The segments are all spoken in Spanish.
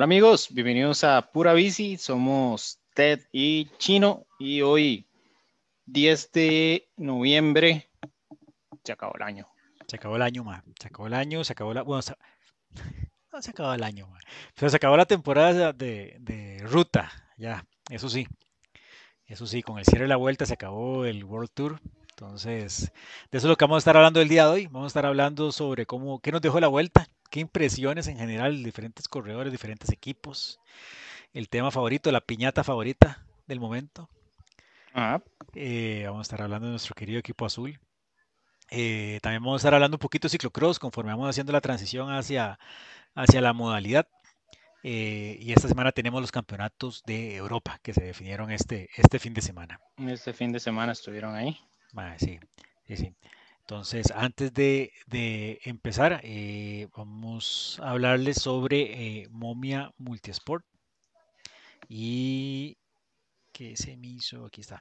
Hola amigos, bienvenidos a Pura Bici. Somos Ted y Chino y hoy 10 de noviembre se acabó el año. Se acabó el año, man. Se acabó el año, se acabó la... Bueno, se... no se acabó el año. Pero se acabó la temporada de, de ruta, ya, eso sí. Eso sí, con el cierre de la vuelta se acabó el World Tour. Entonces, de eso es lo que vamos a estar hablando el día de hoy. Vamos a estar hablando sobre cómo, qué nos dejó la vuelta, qué impresiones en general, diferentes corredores, diferentes equipos, el tema favorito, la piñata favorita del momento. Ah, Eh, vamos a estar hablando de nuestro querido equipo azul. Eh, también vamos a estar hablando un poquito de ciclocross conforme vamos haciendo la transición hacia, hacia la modalidad. Eh, y esta semana tenemos los campeonatos de Europa que se definieron este, este fin de semana. este fin de semana estuvieron ahí. Mae, sí, sí, sí. Entonces, antes de, de empezar, eh, vamos a hablarles sobre eh, Momia Multisport. Y que se me hizo, aquí está.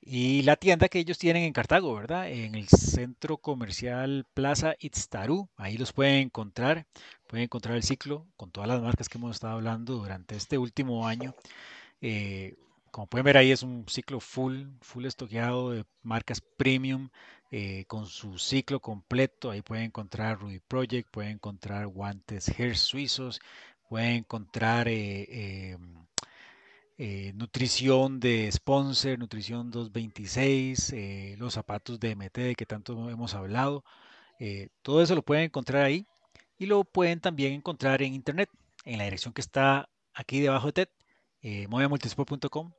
Y la tienda que ellos tienen en Cartago, ¿verdad? En el centro comercial Plaza Itztaru. Ahí los pueden encontrar. Pueden encontrar el ciclo con todas las marcas que hemos estado hablando durante este último año. Eh, como pueden ver ahí es un ciclo full, full estoqueado de marcas premium eh, con su ciclo completo. Ahí pueden encontrar Rudy Project, pueden encontrar guantes Hair suizos, pueden encontrar eh, eh, nutrición de sponsor, nutrición 226, eh, los zapatos de MT de que tanto hemos hablado. Todo eso lo pueden encontrar ahí y lo pueden también encontrar en internet, en la dirección que está aquí debajo de TED, eh, moviamultisport.com,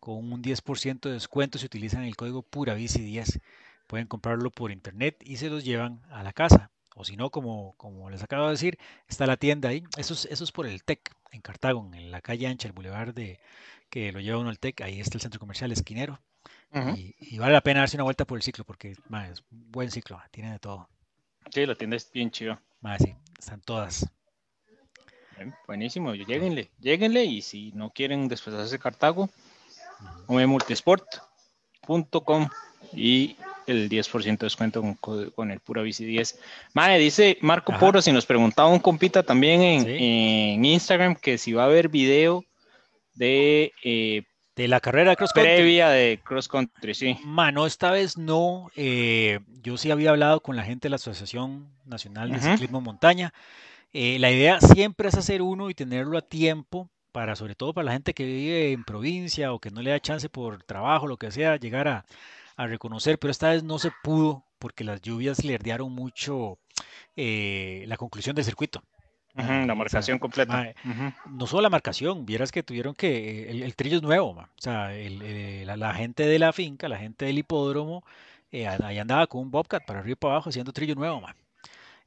con un 10% de descuento si utilizan el código PURAVICI10. Pueden comprarlo por internet y se los llevan a la casa. O si no, como, como les acabo de decir, está la tienda ahí. Eso es, eso es por el TEC, en Cartago, en la calle ancha, el bulevar de, que lo lleva uno al TEC. Ahí está el centro comercial esquinero. Y, y vale la pena darse una vuelta por el ciclo porque ma, es un buen ciclo, tiene de todo. Sí, la tienda es bien chiva. Ma, sí, están todas. Bien, Buenísimo, lleguenle, lleguenle y si no quieren desplazarse a Cartago, Ujú. multisport.com y el 10% de descuento con, co- con el Pura Bici 10. Mae, dice Marco Ajá. Poro, si nos preguntaba un compita también en, Sí. en Instagram que si va a haber video de eh, De la carrera de cross country. previa de cross country, sí. Mano, esta vez no. eh, yo sí había hablado con la gente de la Asociación Nacional de. Ciclismo Montaña. Eh, la idea siempre es hacer uno y tenerlo a tiempo para, sobre todo para la gente que vive en provincia o que no le da chance por trabajo, lo que sea, llegar a, a reconocer, pero esta vez no se pudo porque las lluvias le herdearon mucho eh, la conclusión del circuito. Mae, la o sea, marcación completa. no solo la marcación, vieras que tuvieron que, el, el trillo es nuevo, ma. O sea, el- eh, la, la gente de la finca, la gente del hipódromo, eh, ahí andaba con un Bobcat para arriba y para abajo haciendo trillo nuevo, ma.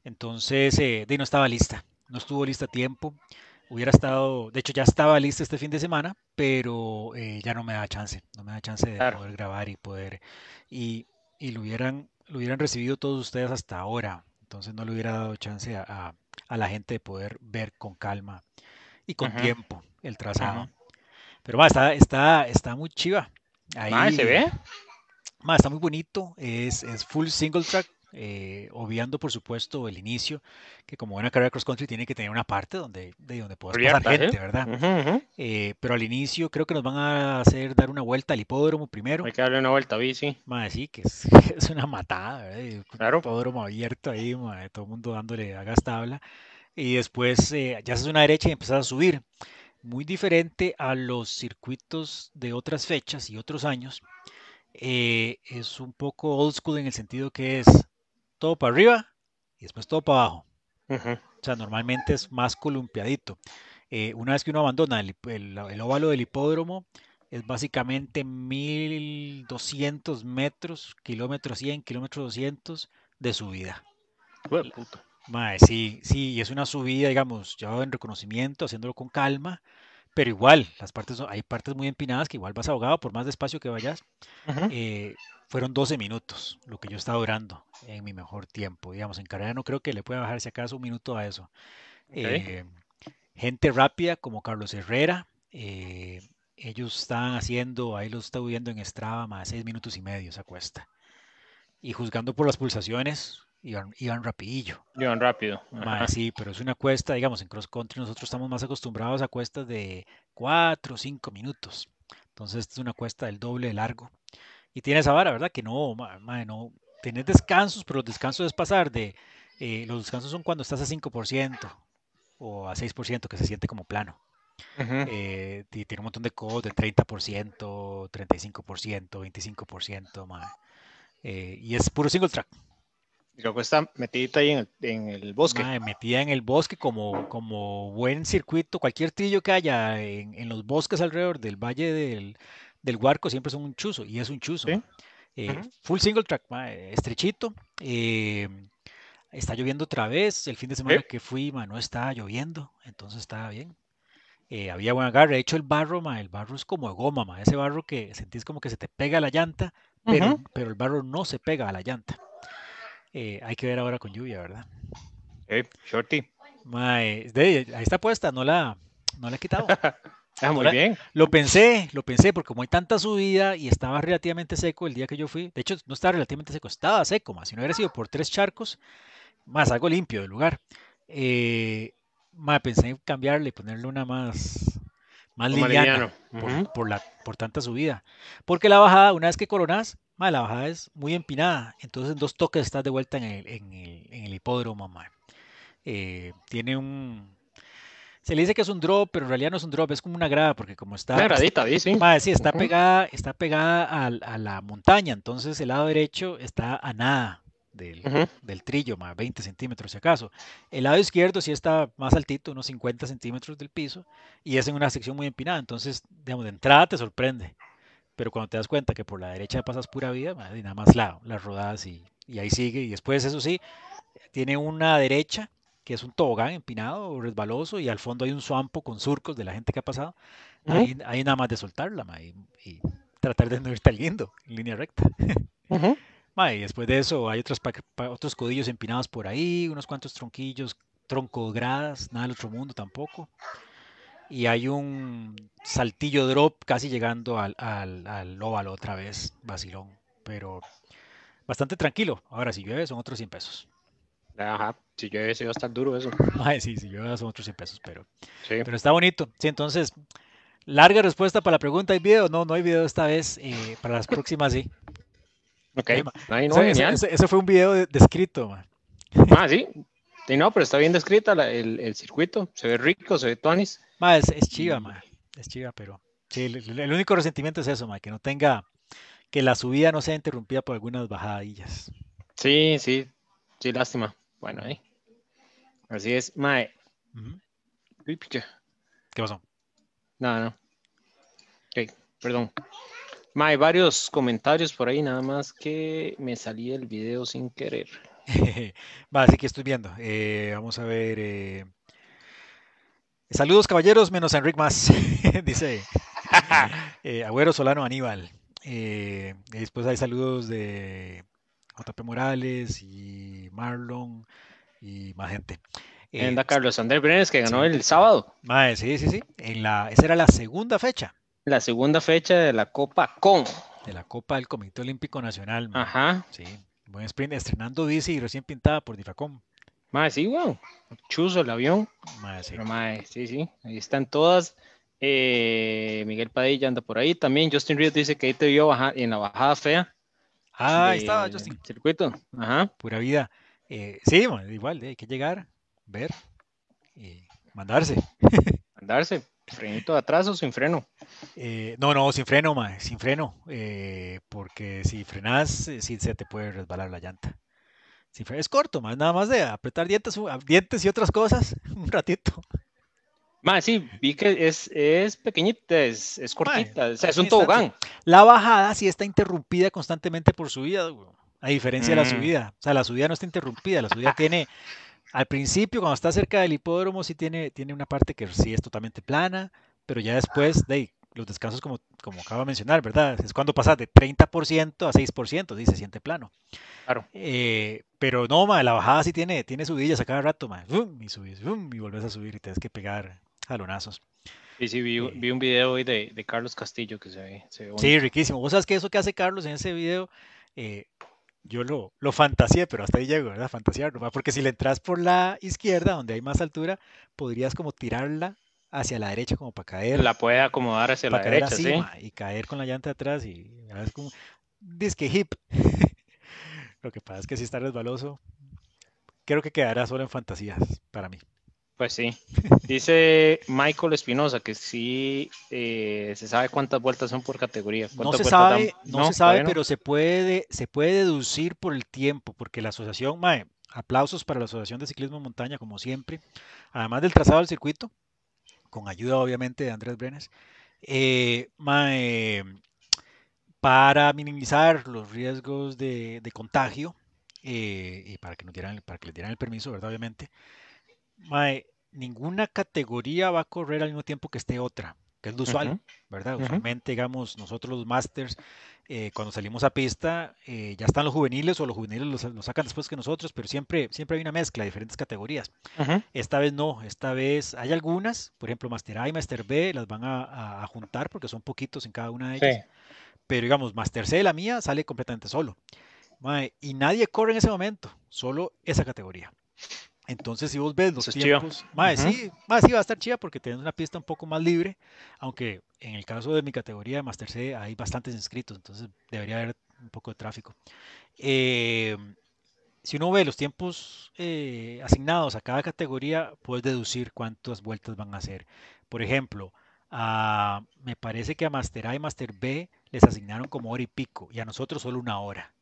Entonces, eh, de, no estaba lista, no estuvo lista a tiempo. Hubiera estado, de hecho ya estaba lista este fin de semana, pero eh, ya no me da chance, no me da chance de Claro. poder grabar y poder, y, y lo hubieran, lo hubieran recibido todos ustedes hasta ahora. Entonces no le hubiera dado chance a, a- a la gente de poder ver con calma y con tiempo el trazado. Pero ma, está, está, está muy chiva. Mae, ¿se Ahí, ve? ma, está muy bonito. Es, es full single track, eh, obviando por supuesto el inicio, que como buena carrera cross country tiene que tener una parte donde, de donde puedes pasar Abierta, ¿sí? gente, ¿verdad? Ujú, ujú. Eh, pero al inicio creo que nos van a hacer dar una vuelta al hipódromo primero. Hay que darle una vuelta a bici. Ma, sí, que es, es una matada, ¿verdad? Y Un Claro. hipódromo abierto ahí, ma, todo el mundo dándole a tabla. Y después eh, ya haces una derecha y empezás a subir. Muy diferente a los circuitos de otras fechas y otros años. eh, es un poco old school en el sentido que es todo para arriba y después todo para abajo. O sea, normalmente es más columpiadito. Eh, una vez que uno abandona el, hip- el- el óvalo del hipódromo, es básicamente 1200 metros, kilómetros 100, kilómetros 200 de subida. De puta. Sí, sí, y es una subida, digamos, ya en reconocimiento, haciéndolo con calma, pero igual, las partes, son- hay partes muy empinadas que igual vas ahogado por más despacio que vayas. Eh, fueron 12 minutos lo que yo estaba durando en mi mejor tiempo, digamos, en carrera no creo que le pueda bajar si acaso un minuto a eso. Eh, gente rápida como Carlos Herrera, eh, ellos estaban haciendo, ahí los estaba viendo en Strava, más 6 minutos y medio esa cuesta. Y juzgando por las pulsaciones, iban, iban rapidillo. Iban rápido. Mae, sí, pero es una cuesta, digamos, en cross country nosotros estamos más acostumbrados a cuestas de 4 o 5 minutos. Entonces, esta es una cuesta del doble de largo. Y tiene esa vara, ¿verdad? Que no, mae, no, tienes descansos, pero los descansos es pasar de, eh, los descansos son cuando estás a 5% o a 6%, que se siente como plano. Eh, tiene un montón de codos de 30%, 35%, 25%, mae. Eh, y es puro single track. Y luego está metidita ahí en el, en el bosque. Metida en el bosque como, como buen circuito. Cualquier trillo que haya en, en los bosques alrededor del valle del, del Huarco siempre son un chuzo. Y es un chuzo. Sí. Eh. Full single track, mae, estrechito. eh, está lloviendo otra vez. El fin de semana que fui, mae, no estaba lloviendo. Entonces estaba bien. Eh, había buen agarre. De hecho, el barro, mae, el barro es como de goma, mae, ese barro que sentís como que se te pega a la llanta, pero el barro no se pega a la llanta. Eh, hay que ver ahora con lluvia, ¿verdad? Sí, shorty. Mae, de- ahí está puesta, no la, no la he quitado. Ah, muy bien. Lo pensé, lo pensé, porque como hay tanta subida y estaba relativamente seco el día que yo fui, de hecho no estaba relativamente seco, estaba seco, más si no hubiera sido por tres charcos, más algo limpio del lugar. Eh, mae, pensé en cambiarle ponerle una más, más liviana por, Ujú. por la, por tanta subida. Porque la bajada, una vez que coronas, mae, la bajada es muy empinada, entonces en dos toques estás de vuelta en el, en el, en el hipódromo, mae. Eh, tiene un... Se le dice que es un drop, pero en realidad no es un drop, es como una grada, porque como está, Una gradita, sí. Mae, sí, está Ujú. pegada, está pegada al- a, la montaña, entonces el lado derecho está a nada del, Ujú. del trillo, más 20 centímetros si acaso. El lado izquierdo sí está más altito, unos 50 centímetros del piso, y es en una sección muy empinada, entonces, digamos, de entrada te sorprende, pero cuando te das cuenta que por la derecha pasas pura vida, y nada más la, las rodadas y, y ahí sigue, y después eso sí, tiene una derecha que es un tobogán empinado, resbaloso, y al fondo hay un suampo con surcos de la gente que ha pasado. Ahí, ahí nada más de soltarla, ma, y, y tratar de no irte al guindo en línea recta. Ma, y después de eso hay otros, pa- pa- otros codillos empinados por ahí, unos cuantos tronquillos, troncos gradas, nada del otro mundo tampoco. Y hay un saltillo drop casi llegando al, al, al óvalo otra vez, vacilón. Pero bastante tranquilo. Ahora, si llueve, son otros 100 pesos. Ajá. Si llueve, sí va a estar duro eso. Ma, sí, si llueve, son otros 100 pesos, pero, Sí. pero está bonito. Sí, entonces, larga respuesta para la pregunta. ¿Hay video? No, no hay video esta vez. eh, para las próximas sí. Ok. Ay, no, Ese, genial. ese- ese fue un video de- descrito, ma. Ah, sí. Sí, no, pero está bien descrita la- el, el circuito. Se ve rico, se ve tonis. Ma, es, es chiva, ma. Es chiva, pero sí, el, único resentimiento es eso, ma, que no tenga, que la subida no sea interrumpida por algunas bajadillas. Sí, sí. Sí, lástima. Bueno, ahí. Así es. Mae. Uy. ¿Qué pasó? No, no. Ok, perdón. Mae, varios comentarios por ahí, nada más que me salí del video sin querer. Va, así que estoy viendo. Eh, vamos a ver. eh, Saludos, caballeros, menos a Enric más. Dice eh, Agüero Solano Aníbal. Eh, y después hay saludos de JP Morales y Marlon y más gente. Eh, Carlos Andrés Brenes que ganó sí. el sábado. mae, sí, sí, sí. En la, esa era la segunda fecha La segunda fecha de la Copa Con. de la Copa del Comité Olímpico Nacional. mae. Ajá. Sí, buen sprint, estrenando bici y recién pintada por Difacom. Mae, sí, weón. Chuzo el avión. Mae, sí. Sí, sí. Ahí están todas. Eh, Miguel Padilla anda por ahí. También Justin Reed dice que ahí te vio baja- en la bajada fea. Ah, ahí estaba Justin. Circuito. Ajá. Pura vida. Eh, sí, mae, igual, hay que llegar, ver y mandarse. Andarse. Frenito de atrás o sin freno. Eh, no, no, sin freno, mae, sin freno, eh, porque si frenas, eh, sí se te puede resbalar la llanta. Fre- es corto, más nada más de apretar dientes, dientes y otras cosas, un ratito. Mae, sí, vi que es, es pequeñita, es, es cortita. O sea, es un tobogán. La bajada sí está interrumpida constantemente por subida, a diferencia de la Mm. subida. O sea, la subida no está interrumpida, la subida tiene, al principio, cuando está cerca del hipódromo, sí tiene, tiene una parte que sí es totalmente plana, pero ya después, de ahí, los descansos, como, como acabo de mencionar, ¿verdad? Es cuando pasas de 30% a 6%, sí se siente plano. Claro. Eh, pero no, ma, la bajada sí tiene, tiene subidillas a cada rato, ma. Y subís, y volvés a subir y tienes que pegar jalonazos. Sí, sí, vi, Sí. vi un video hoy de, de Carlos Castillo que se ve, se ve Sí, riquísimo. Vos sabes que eso que hace Carlos en ese video, eh, yo lo, lo fantaseé, pero hasta ahí llego, ¿verdad? Fantasear, ¿no? porque si le entras por la izquierda, donde hay más altura, podrías como tirarla hacia la derecha como para caer. La puede acomodar hacia la derecha, sí. Y caer con la llanta atrás y es como disque hip. Lo que pasa es que si está resbaloso, creo que quedará solo en fantasías para mí. Pues sí. Dice Michael Espinosa que sí eh, se sabe cuántas vueltas son por categoría. No se sabe, no, se sabe, pero se puede, se puede deducir por el tiempo, porque la asociación, mae, aplausos para la Asociación de Ciclismo Montaña, como siempre, además del trazado del circuito, con ayuda obviamente de Andrés Brenes, eh, para minimizar los riesgos de, contagio eh, y para que, nos dieran, para que les dieran el permiso, ¿verdad? Obviamente, ninguna categoría va a correr al mismo tiempo que esté otra, que es lo usual, ¿verdad? Usualmente, digamos, nosotros los masters, eh, cuando salimos a pista, eh, ya están los juveniles o los juveniles los, sacan después que nosotros, pero siempre, siempre hay una mezcla de diferentes categorías. Esta vez no, esta vez hay algunas, por ejemplo, Master A y Master B las van a, juntar porque son poquitos en cada una de ellas. Pero digamos, Master C, la mía, sale completamente solo. y nadie corre en ese momento, solo esa categoría. Entonces, si vos ves los tiempos, más sí, más sí va a estar chida porque tenés una pista un poco más libre, aunque en el caso de mi categoría de Master C hay bastantes inscritos, entonces debería haber un poco de tráfico. Eh, si uno ve los tiempos eh, asignados a cada categoría, puedes deducir cuántas vueltas van a hacer. Por ejemplo, me parece que a Master A y Master B les asignaron como hora y pico y a nosotros solo una hora.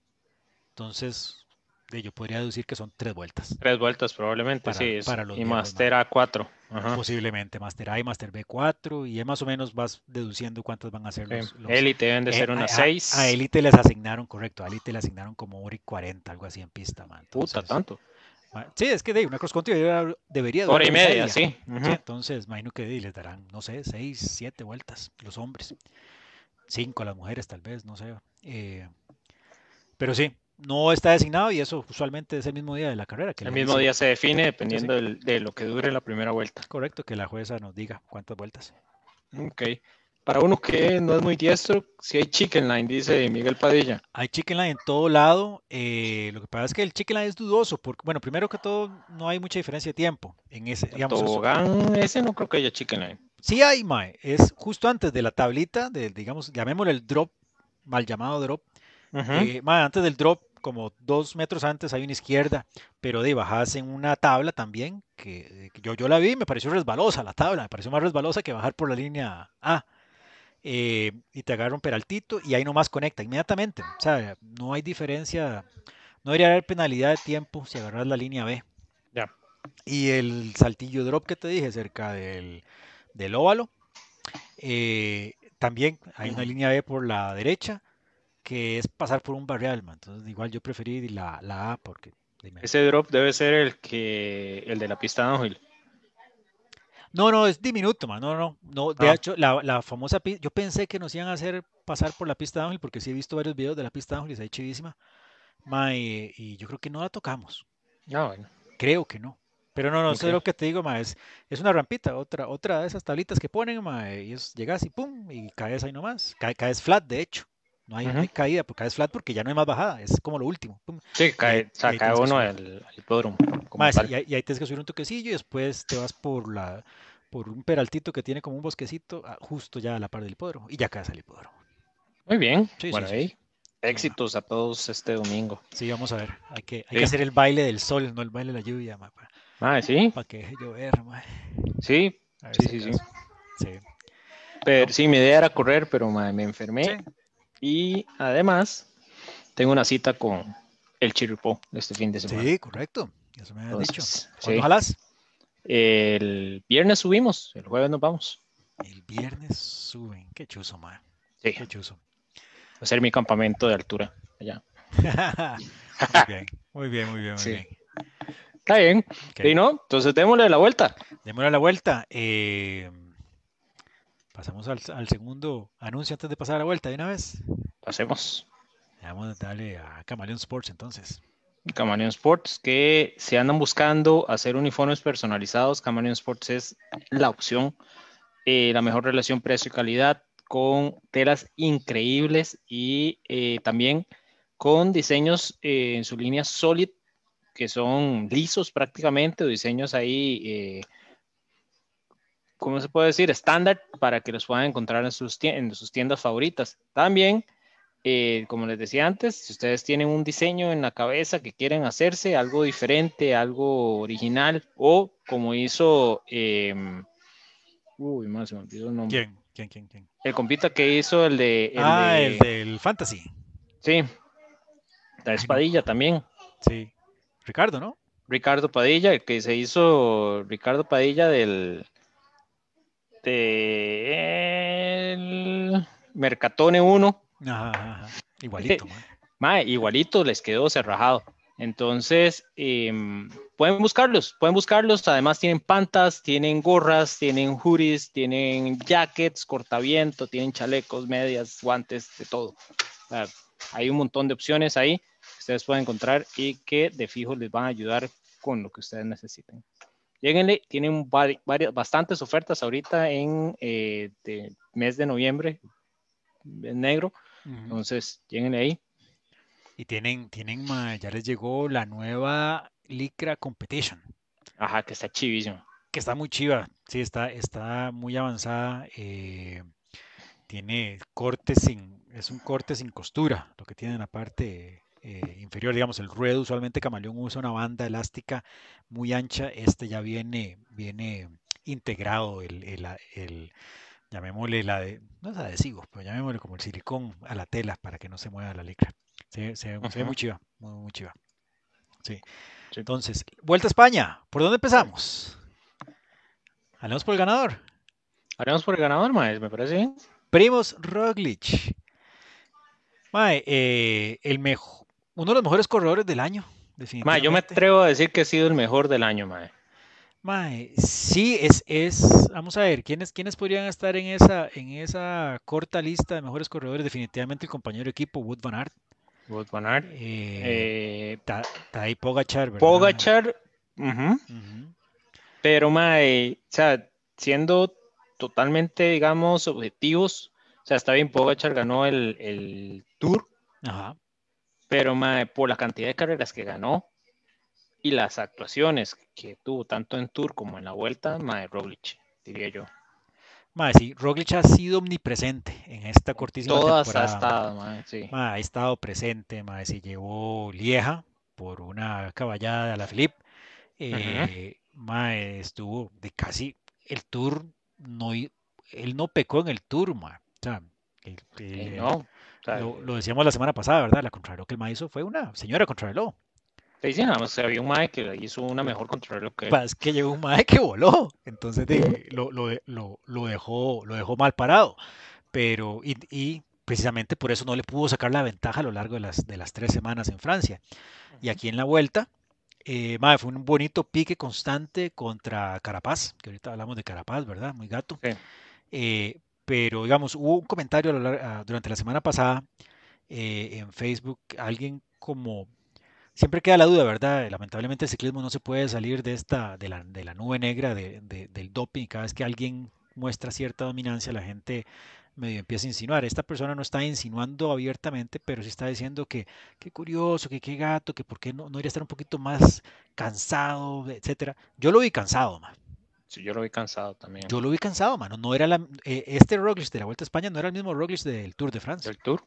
Entonces, yo podría deducir que son tres vueltas. Tres vueltas probablemente, sí. y Master A 4. Posiblemente, Master A y Master B 4, y más o menos vas deduciendo cuántas van a ser los... Élite deben de eh, ser unas 6. A Élite les asignaron, correcto, a Élite le asignaron como hora y 40, algo así en pista, man. Puta, tanto. Sí, es que de una cross country debería, Hora y media, sí. Entonces, imagino que les darán, no sé, 6, 7 vueltas los hombres. 5 las mujeres, tal vez, no sé. Eh, pero sí, no está designado y eso usualmente es el mismo día de la carrera. Que el mismo día se define dependiendo de lo que dure la primera vuelta. Correcto, que la jueza nos diga cuántas vueltas. Ok. Para uno que no es muy diestro, si hay chicken line, dice Miguel Padilla. Hay chicken line en todo lado. Eh, lo que pasa es que el chicken line es dudoso, porque, bueno, primero que todo, no hay mucha diferencia de tiempo en ese. Digamos, ese no creo que haya chicken line. Sí hay, Mae. Es justo antes de la tablita, de, digamos, llamémosle el drop, mal llamado drop. Eh, antes del drop como dos metros antes hay una izquierda, pero de bajas en una tabla también, que, yo, yo la vi me pareció resbalosa la tabla, me pareció más resbalosa que bajar por la línea A. Eh, y te agarra un peraltito y ahí nomás conecta inmediatamente. O sea, no hay diferencia, no debería haber penalidad de tiempo si agarras la línea B. Ya. Y el saltillo drop que te dije cerca del, del óvalo, eh, también hay una línea B por la derecha que es pasar por un barrial, entonces igual yo preferí la, la A porque... Ese drop debe ser el que el de la pista de Ángel. No, no, es diminuto, man. No, no, no. De ah. hecho, la, la, famosa pista, yo pensé que nos iban a hacer pasar por la pista Ángel, porque sí he visto varios videos de la pista Ángel y está chivísima. y, yo creo que no la tocamos. No, ah, bueno. Creo que no. Pero no, no, sé lo que te digo, ma, es, es, una rampita, otra, otra de esas tablitas que ponen, ma, y es, llegas y pum, y caes ahí nomás. caes flat, de hecho. No hay, caída, porque caes flat porque ya no hay más bajada, es como lo último. Sí, cae, uno al, hipódromo. y, ahí tienes que subir un toquecillo y después te vas por la por un peraltito que tiene como un bosquecito ah, justo ya a la par del hipódromo y ya caes al hipódromo. Muy bien, bueno ahí. Éxitos a todos este domingo. Sí, vamos a ver. Hay que, hay que hacer el baile del sol, no el baile de la lluvia, Ah, sí. Para que deje llover, Sí, sí, sí, sí, Pero sí, mi idea era correr, pero me enfermé. Y además, tengo una cita con el Chiripó este fin de semana. Sí, correcto. Eso me había dicho. ¿Cuándo El viernes subimos, el jueves nos vamos. El viernes suben. Qué chuzo, man. Sí. Qué chuzo. Va a ser mi campamento de altura allá. muy bien, muy bien, muy bien, muy bien. Está bien. ¿Y no? Entonces démosle la vuelta. Démosle la vuelta. Eh, Pasamos al, segundo anuncio antes de pasar a la vuelta de una vez. Pasemos. Vamos a darle a Camaleon Sports entonces. Camaleon Sports, que se andan buscando hacer uniformes personalizados, Camaleon Sports es la opción, eh, la mejor relación precio y calidad con telas increíbles y eh, también con diseños eh, en su línea Solid, que son lisos prácticamente, o diseños ahí, ¿cómo se puede decir? Estándar para que los puedan encontrar en sus, en sus tiendas favoritas. También eh, como les decía antes, si ustedes tienen un diseño en la cabeza que quieren hacerse, algo diferente, algo original, o como hizo, em, uy, más se me olvidó el nombre. ¿Quién? ¿Quién, quién, quién? El compita que hizo el de... ah, el del Fantasy. Sí, la espadilla también. Sí, Ricardo, ¿no? Ricardo Padilla, el que se hizo Ricardo Padilla del... De... El Mercatone 1 Igualito, igualito les quedó cerrajado. Entonces, em, pueden buscarlos, pueden buscarlos. Además, tienen pantas, tienen gorras, tienen hoodies, tienen jackets, cortaviento, tienen chalecos, medias, guantes, de todo. hay un montón de opciones ahí que ustedes pueden encontrar y que de fijo les van a ayudar con lo que ustedes necesiten. Lléguenle, tienen varias, bastantes ofertas ahorita en eh, mes de noviembre, en negro entonces, lleguen ahí. Y tienen, tienen, ya les llegó la nueva Licra Competition. Ajá, que está chivísimo. Que está muy chiva, sí, está, está muy avanzada. Eh, tiene corte sin, es un corte sin costura, lo que tiene en la parte eh, inferior, digamos, el ruedo, usualmente Camaleón usa una banda elástica muy ancha, este ya viene, viene integrado el, el llamémosle la de, no es adhesivo, pero llamémosle como el silicón a la tela para que no se mueva la licra. Se, ve muy chiva, muy, muy chiva. Sí. Entonces, Vuelta a España, ¿por dónde empezamos? Hablemos por el ganador. Haremos por el ganador, Mae, me parece bien. Primos Roglic. Mae, eh, el mejor, uno de los mejores corredores del año, definitivamente. Mae, yo me atrevo a decir que ha sido el mejor del año, Mae. Mae, sí, es, es, vamos a ver, ¿quiénes, quiénes podrían estar en esa, en esa corta lista de mejores corredores? Definitivamente el compañero de equipo, Wood Van Aert. Wood Van Aert. Eh, eh Pogachar, ¿verdad? Pogachar, pero Mae, o sea, siendo totalmente, digamos, objetivos, o sea, está bien, Pogachar ganó el, el Tour, Ajá. Pero Mae, por la cantidad de carreras que ganó, y las actuaciones que tuvo tanto en Tour como en la Vuelta, Mae Roglic, diría yo. Mae, sí, Roglic ha sido omnipresente en esta cortísima Todas temporada. ha estado, mae, sí. Mae, ha estado presente, mae, se llevó Lieja por una caballada de la Filip. Eh, mae, estuvo de casi el Tour, no, él no pecó en el Tour, mae. O sea, no, lo, decíamos la semana pasada, ¿verdad? La contrarreloj que el mae hizo fue una señora contrarreloj. Sí, sí, nada más había un mae que hizo una mejor control que Es que llegó un mae que voló, entonces lo, lo, lo, lo, dejó, lo dejó mal parado. Pero, y, y, precisamente por eso no le pudo sacar la ventaja a lo largo de las, de las tres semanas en Francia. Y aquí en la vuelta, eh, mae, fue un bonito pique constante contra Carapaz, que ahorita hablamos de Carapaz, ¿verdad? Muy gato. Eh, pero, digamos, hubo un comentario durante la semana pasada eh, en Facebook, alguien como siempre queda la duda, ¿verdad? Lamentablemente el ciclismo no se puede salir de esta, de la, de la nube negra de, del doping. Cada vez que alguien muestra cierta dominancia, la gente medio empieza a insinuar. Esta persona no está insinuando abiertamente, pero sí está diciendo que qué curioso, que qué gato, que por qué no, no iría a estar un poquito más cansado, etcétera. Yo lo vi cansado, man. Sí, yo lo vi cansado también. Yo lo vi cansado, mano. No era la, eh, este Roglic de la Vuelta a España no era el mismo Roglic del Tour de Francia. El Tour.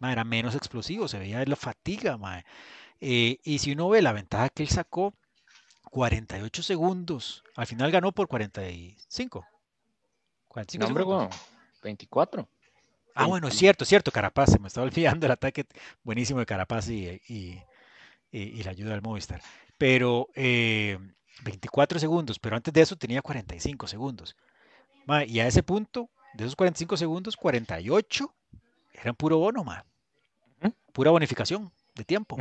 era menos explosivo, se veía la fatiga, man. Eh, y si uno ve la ventaja que él sacó, 48 segundos. Al final ganó por 45. 45 no, 24. Ah, bueno, es cierto, es cierto, Carapaz, se me estaba olvidando el ataque buenísimo de Carapaz y, y, la ayuda del Movistar. Pero 24 eh, segundos, pero antes de eso tenía 45 segundos. y a ese punto, de esos 45 segundos, 48 eran puro bono, ma. pura bonificación de tiempo.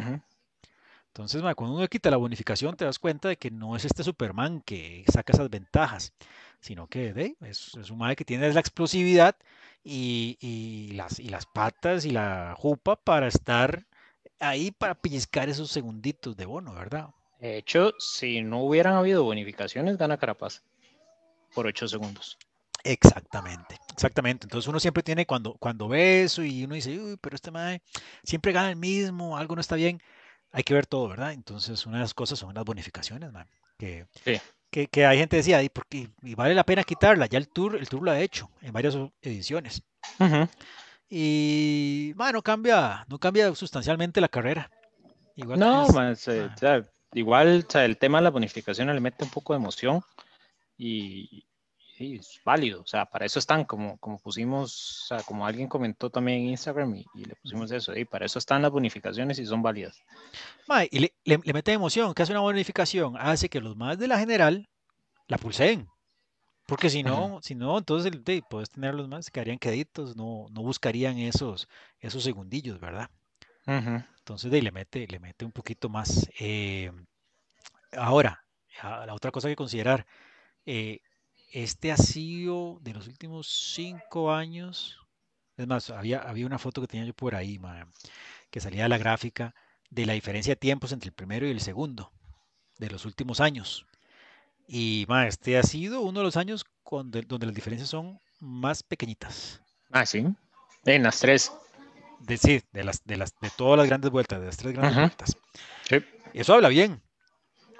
Entonces, cuando uno quita la bonificación, te das cuenta de que no es este Superman que saca esas ventajas, sino que es, un madre que tiene la explosividad y, las, y las patas y la jupa para estar ahí para pellizcar esos segunditos de bono, ¿verdad? De hecho, si no hubieran habido bonificaciones, gana Carapaz por 8 segundos. Exactamente, Exactamente, entonces uno siempre tiene cuando, cuando ve eso y uno dice, uy, pero este mae siempre gana el mismo, algo no está bien, hay que ver todo, ¿verdad? Entonces una de las cosas son las bonificaciones, mae, que, que, que, hay gente decía, ¿y, por qué? y vale la pena quitarla, ya el tour, el tour lo ha hecho en varias ediciones. Y bueno, no cambia, no cambia sustancialmente la carrera. Igual no, más, eh, igual el tema de la bonificación le mete un poco de emoción y, sí, es válido. O sea, para eso están, como, como pusimos, o sea, como alguien comentó también en Instagram y, le pusimos eso, y para eso están las bonificaciones y son válidas. y le, le, mete emoción, que hace una bonificación, hace que los más de la general la pulseen. Porque si no, si no, entonces puedes tener los más, quedarían queditos, no, no buscarían esos, esos segundillos, ¿verdad? Entonces le mete, le mete un poquito más. Eh, ahora, la otra cosa que considerar, eh, este ha sido de los últimos cinco años. Es más, había, había una foto que tenía yo por ahí, que salía de la gráfica de la diferencia de tiempos entre el primero y el segundo de los últimos años. Y este ha sido uno de los años donde, las diferencias son más pequeñitas. Ah, sí. En las tres. De, sí, de, las, de, las, de todas las grandes vueltas, de las tres grandes vueltas. Sí. Eso habla bien.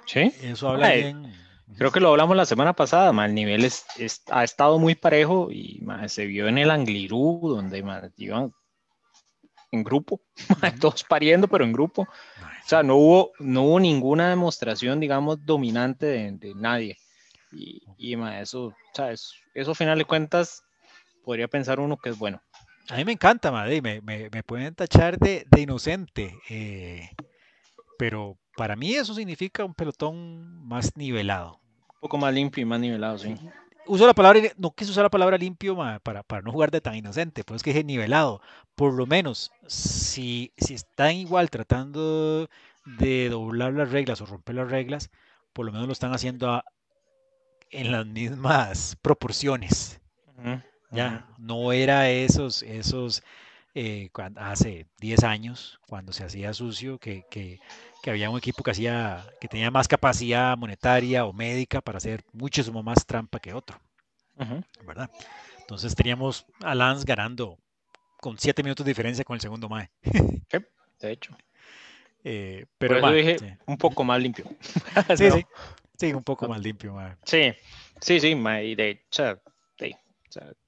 Sí. Eso habla bien. Creo que lo hablamos la semana pasada, el nivel es, ha estado muy parejo y se vio en el Anglirú, donde iban en grupo, todos pariendo, pero en grupo. O sea, no hubo, no hubo ninguna demostración, digamos, dominante de, nadie. Y, y eso, o sea, eso, eso, a final de cuentas, podría pensar uno que es bueno. A mí me encanta, madre, me, me, me pueden tachar de, de inocente, eh, pero para mí eso significa un pelotón más nivelado. Un poco más limpio y más nivelado, sí. Uso la palabra, no quise usar la palabra limpio para, para, no jugar de tan inocente, pues es que dije nivelado. Por lo menos, si, si están igual tratando de doblar las reglas o romper las reglas, por lo menos lo están haciendo en las mismas proporciones. Ya, no era esos, esos eh, hace 10 años, cuando se hacía sucio, que, que, que, había un equipo que, hacía, que tenía más capacidad monetaria o médica para hacer muchísimo más trampa que otro. ¿Verdad? Entonces teníamos a Lance ganando con 7 minutos de diferencia con el segundo MAE. de hecho. Eh, pero Por dije un poco más limpio. sí, sí, sí, un poco más limpio. MAE. Sí, sí, sí, MAE, y de hecho,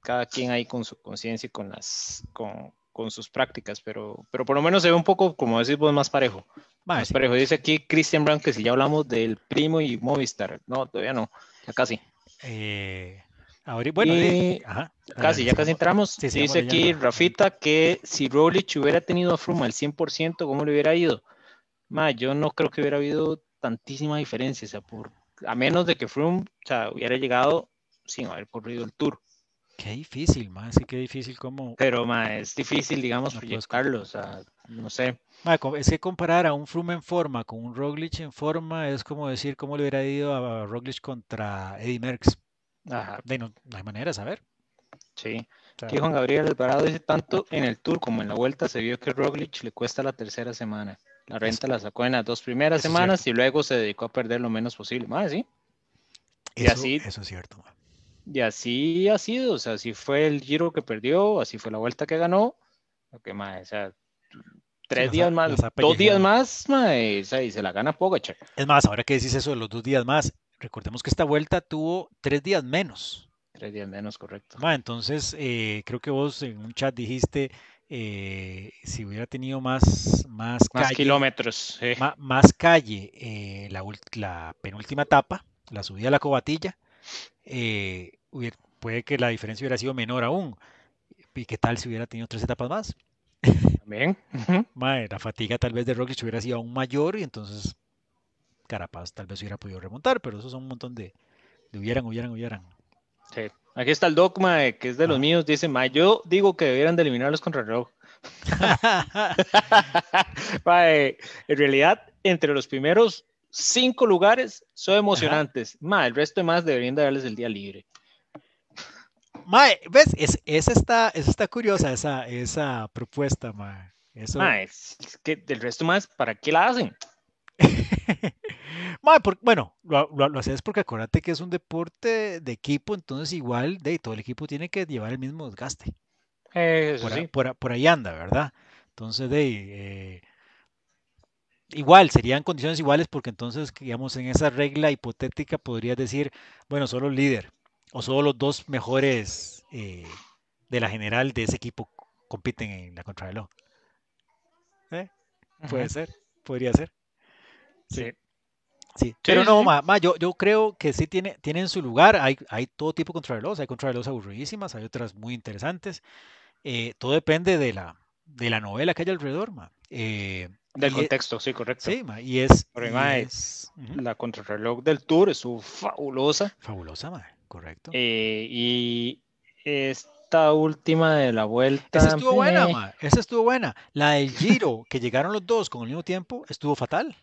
cada quien ahí con su conciencia y con las con, con sus prácticas, pero, pero por lo menos se ve un poco, como decís vos, más parejo. Más parejo. Dice aquí Christian Brown que si ya hablamos del primo y Movistar. No, todavía no, ya casi. Eh, bueno, casi, ya casi entramos. dice aquí Rafita que si Rolich hubiera tenido a Froome al 100%, ¿cómo le hubiera ido? Ma, yo no creo que hubiera habido tantísima diferencia, o sea, por, a menos de que Froome o sea, hubiera llegado sin haber corrido el Tour. Qué difícil, más sí, qué difícil como... Pero, ma, es difícil, digamos, no proyectarlo, o sea, no sé. es que comparar a un Froome en forma con un Roglic en forma es como decir cómo le hubiera ido a Roglic contra Eddie Merckx. Ajá. De no, hay manera de saber. Sí. Aquí Juan Gabriel Alvarado dice, tanto en el Tour como en la Vuelta se vio que Roglic le cuesta la tercera semana. La renta la sacó en las dos primeras semanas y luego se dedicó a perder lo menos posible. Más, sí. Y así, eso es cierto. Y así ha sido, o sea, así fue el giro que perdió, así fue la vuelta que ganó. Lo que más, o sea, tres días más, dos días más, y se la gana Pogacar. Es más, ahora que decís eso de los dos días más, recordemos que esta vuelta tuvo tres días menos. Tres días menos, correcto. entonces, eh, creo que vos en un chat dijiste, eh, si hubiera tenido más, más, kilómetros, más, calle, eh, la, la penúltima etapa, la subida a la cobatilla, eh, puede que la diferencia hubiera sido menor aún. ¿Y qué tal si hubiera tenido tres etapas más? También. la fatiga tal vez de Roglic hubiera sido aún mayor y entonces Carapaz tal vez hubiera podido remontar, pero esos son un montón de, hubieran, hubieran, hubieran. Sí. Aquí está el dogma que es de los ah. míos. Dice, ma, yo digo que debieran de eliminarlos contra reloj. en realidad, entre los primeros cinco lugares son emocionantes. Ma, el resto de más deberían de darles el día libre. Mae, ¿ves? Es, esa, está, está curiosa, esa, esa propuesta, mae. Eso... es, que del resto más, ¿para qué la hacen? bueno, lo, lo, haces porque acuérdate que es un deporte de equipo, entonces igual de todo el equipo tiene que llevar el mismo desgaste. por, ahí anda, ¿verdad? Entonces, de, eh, igual, serían condiciones iguales porque entonces, digamos, en esa regla hipotética podrías decir, bueno, solo el líder o solo los dos mejores eh, de la general de ese equipo compiten en la contrarreloj. ¿Eh? Puede ser, podría ser. Sí. sí. Pero no, yo, yo creo que sí tiene, tienen su lugar. Hay, hay todo tipo de contrarrelojes. Hay contrarrelojes aburridísimas, hay otras muy interesantes. Eh, todo depende de la, de la novela que haya alrededor. Ma. Eh, del contexto, sí, correcto. Sí, y es. es, La contrarreloj del Tour es fabulosa. Fabulosa, ma, correcto. Eh, y esta última de la vuelta. Esa estuvo buena, ma, esa estuvo buena. La del Giro, que llegaron los dos con el mismo tiempo, estuvo fatal.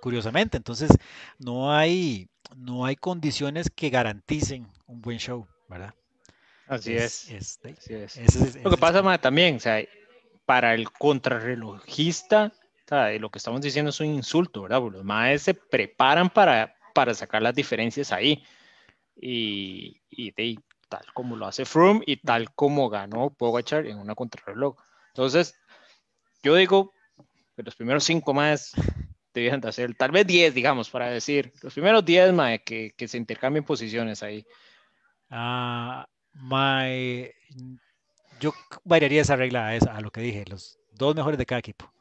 Curiosamente, entonces no hay, no hay condiciones que garanticen un buen show, ¿verdad? Así es. Lo que pasa, ma, también, o sea, para el contrarrelojista, lo que estamos diciendo es un insulto, ¿verdad? los maes se preparan para, para sacar las diferencias ahí. Y, y tal como lo hace Froome y tal como ganó Pogachar en una contrarreloj. Entonces, yo digo que los primeros cinco más debían de hacer, tal vez diez, digamos, para decir, los primeros diez, mae, que, que se intercambien posiciones ahí. Ah, my, yo variaría esa regla a, esa, a lo que dije, los dos mejores de cada equipo.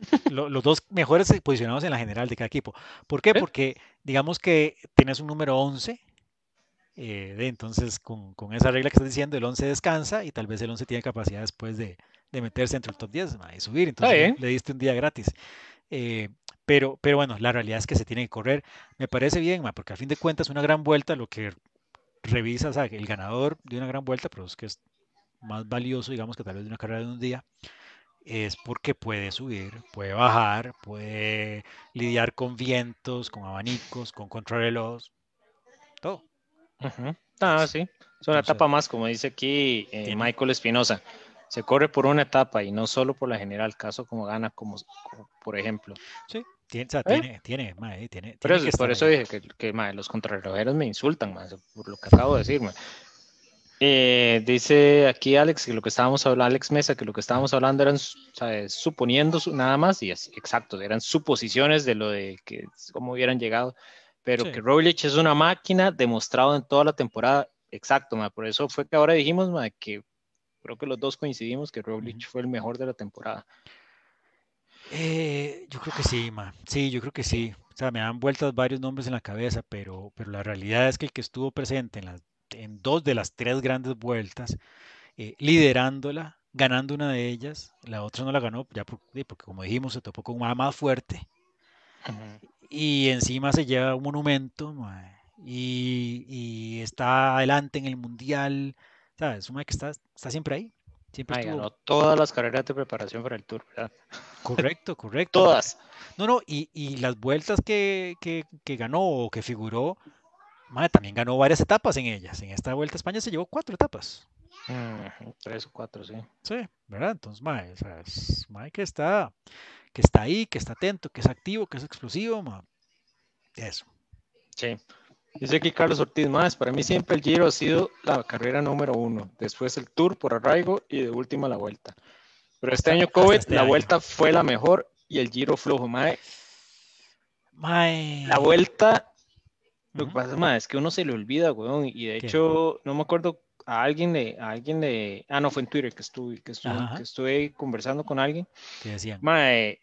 los, dos mejores posicionados en la general de cada equipo. ¿Por qué? Porque digamos que tienes un número 11, eh, entonces con, con, esa regla que estás diciendo, el 11 descansa y tal vez el 11 tiene capacidad después de, de meterse entre el top 10 y subir, entonces le, diste un día gratis. Eh, pero, pero bueno, la realidad es que se tiene que correr. Me parece bien, porque a fin de cuentas una gran vuelta, lo que revisas, el ganador de una gran vuelta, pero es que es más valioso, digamos, que tal vez de una carrera de un día, es porque puede subir, puede bajar, puede lidiar con vientos, con abanicos, con contrarreloj, todo. Ah, sí. Es una etapa más, como dice aquí eh, Michael Espinosa. Se corre por una etapa y no solo por la general, caso como gana, como, por ejemplo. Sí, tiene, o ¿Eh? tiene, tiene, tiene, por eso, por eso dije que, que los contrarrelojeros me insultan, por lo que acabo de decir. Eh, dice aquí Alex que lo que estábamos hablando, Alex Mesa, que lo que estábamos hablando eran suponiendo nada más, y así, exacto, eran suposiciones de lo de que cómo hubieran llegado, pero que Roglic es una máquina demostrado en toda la temporada, exacto, por eso fue que ahora dijimos que creo que los dos coincidimos que Roglic fue el mejor de la temporada. Eh, yo creo que sí, ma. sí, yo creo que sí. O sea, me dan vueltas varios nombres en la cabeza, pero, pero la realidad es que el que estuvo presente en las en dos de las tres grandes vueltas, eh, liderándola, ganando una de ellas, la otra no la ganó, ya porque, como dijimos, se topó con una más fuerte. Y encima se lleva un monumento y, está adelante en el mundial. ¿Sabes? Una que está, está siempre ahí. Siempre ganó todas las carreras de preparación para el Tour, ¿verdad? Correcto, correcto. todas. No, no, y, y las vueltas que, que, que, ganó o que figuró, también ganó varias etapas en ellas. En esta Vuelta a España se llevó cuatro etapas. tres o cuatro, sí. Sí, ¿verdad? Entonces, mae, que está, que está ahí, que está atento, que es activo, que es explosivo, Eso. Sí. Dice aquí Carlos Ortiz más, para mí siempre el Giro ha sido la carrera número uno, después el Tour por arraigo y de última la Vuelta. Pero este año COVID, este la Vuelta fue la mejor y el Giro flojo, mae. La Vuelta lo que pasa es que uno se le olvida, weón, y de hecho, no me acuerdo, a alguien le, a alguien le, ah, no, fue en Twitter que estuve, que estuve, conversando con alguien. ¿Qué decían? Mae,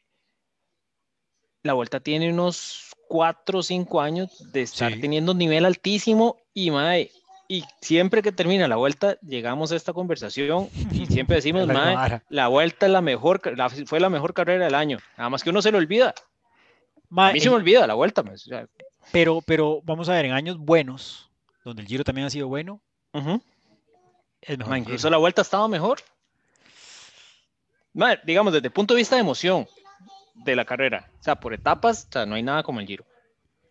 la vuelta tiene unos 4 o 5 años de estar teniendo un nivel altísimo y, mae, y siempre que termina la vuelta, llegamos a esta conversación y siempre decimos, mae, la vuelta es la mejor, fue la mejor carrera del año. Nada más que uno se le olvida. a mí se me olvida la vuelta, o sea, pero, pero vamos a ver, en años buenos, donde el Giro también ha sido bueno, incluso la vuelta estaba mejor. digamos, desde el punto de vista de emoción de la carrera, o sea, por etapas, o sea, no hay nada como el Giro.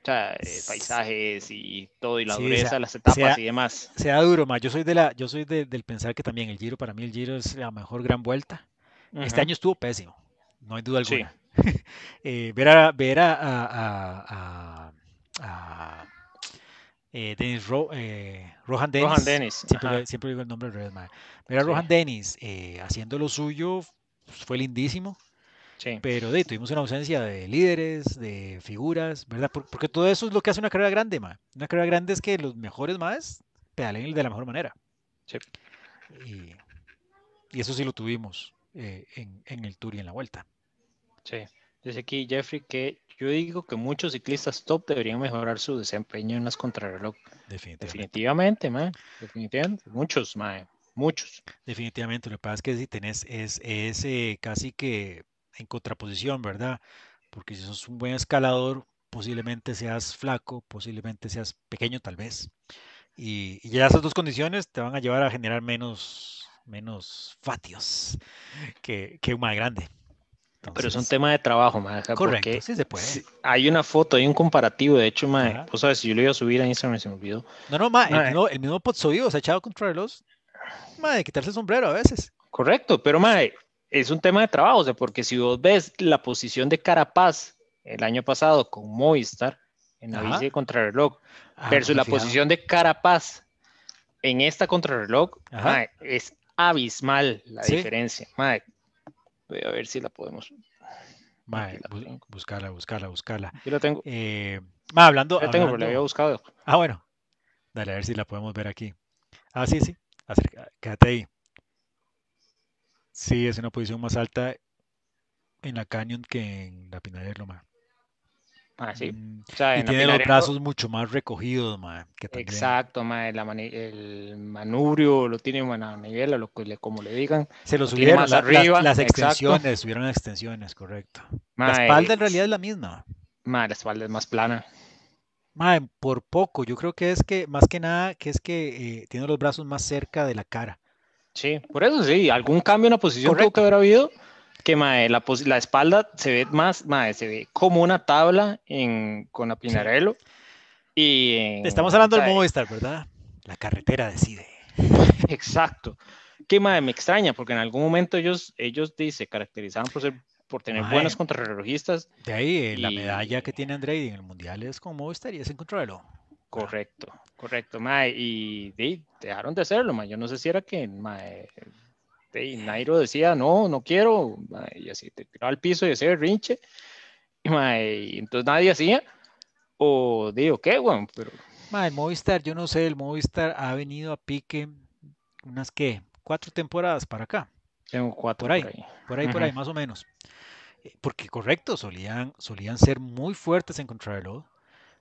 O sea, eh, paisajes y todo, y la dureza de las etapas y demás. Sea duro, más. Yo soy, de la, yo soy del pensar que también el Giro, para mí el Giro es la mejor gran vuelta. Este año estuvo pésimo, no hay duda alguna. eh, ver a, ver a, a, a, eh, Dennis eh, Rohan Dennis. Rohan Dennis. Siempre, digo el nombre del Red Ver a Rohan Dennis eh, haciendo lo suyo fue lindísimo. Sí. Pero de, tuvimos una ausencia de líderes, de figuras, ¿verdad? Porque todo eso es lo que hace una carrera grande, ma. Una carrera grande es que los mejores más pedalen de la mejor manera. Sí. Y, eso sí lo tuvimos en, en el Tour y en la Vuelta. Sí. Dice aquí Jeffrey que yo digo que muchos ciclistas top deberían mejorar su desempeño en las contrarreloj. Definitivamente. Definitivamente, man. Definitivamente. Muchos, man. Muchos. Definitivamente. Lo que pasa es que si tenés, es, es eh, casi que en contraposición, ¿verdad? Porque si sos un buen escalador, posiblemente seas flaco, posiblemente seas pequeño tal vez. Y, ya esas dos condiciones te van a llevar a generar menos, menos fatios que, que un más grande. Pero es un tema de trabajo, más Correcto, sí se puede. Hay una foto, hay un comparativo, de hecho, mae, vos sabes, si yo lo iba a subir a Instagram se me olvidó. No, no, mae, el, mismo, el mismo se ha echado contra los, mae, quitarse el sombrero a veces. Correcto, pero mae, es un tema de trabajo, o sea, porque si vos ves la posición de Carapaz el año pasado con Movistar en la bici de contrarreloj ah, versus la posición de Carapaz en esta contrarreloj, mae, es abismal la diferencia. Mae, a ver si la podemos. buscarla, buscarla, buscarla. Yo la tengo. Eh, hablando. La tengo, pero la había buscado. Ah, bueno. Dale, a ver si la podemos ver aquí. Ah, sí, sí. quédate ahí. Sí, es una posición más alta en la Canyon que en la Pinada de Loma. Ah, sí. Mm, y tiene los brazos mucho más recogidos, ma, Exacto, ma, el manubrio lo tiene manivela, lo que como le digan. Se lo, subieron más arriba. Las, extensiones, subieron extensiones, correcto. la espalda en realidad es la misma. Ma, la espalda es más plana. Ma, por poco, yo creo que es que, más que nada, que es que eh, tiene los brazos más cerca de la cara. Sí, por eso sí, algún cambio en la posición tuvo que haber habido que mae, la, la, espalda se ve más, mae, se ve como una tabla en, con Apinarello. Y Estamos hablando del Movistar, ¿verdad? La carretera decide. Exacto. Que mae, me extraña, porque en algún momento ellos, ellos se caracterizaban por ser por tener buenos contrarrelojistas. De ahí, eh, la medalla que tiene Andrei en el Mundial es con Movistar y es en contrarreloj. Correcto, correcto, mae, y, dejaron de hacerlo, mae. Yo no sé si era que mae, y Nairo decía, no, no quiero, y así te tiraba al piso y el rinche, y, entonces nadie hacía, o digo, ¿qué, bueno, pero... el Movistar, yo no sé, el Movistar ha venido a pique unas, ¿qué? Cuatro temporadas para acá. Tengo cuatro por ahí, por ahí, por ahí, más o menos. Eh, porque correcto, solían, solían ser muy fuertes en contrarreloj,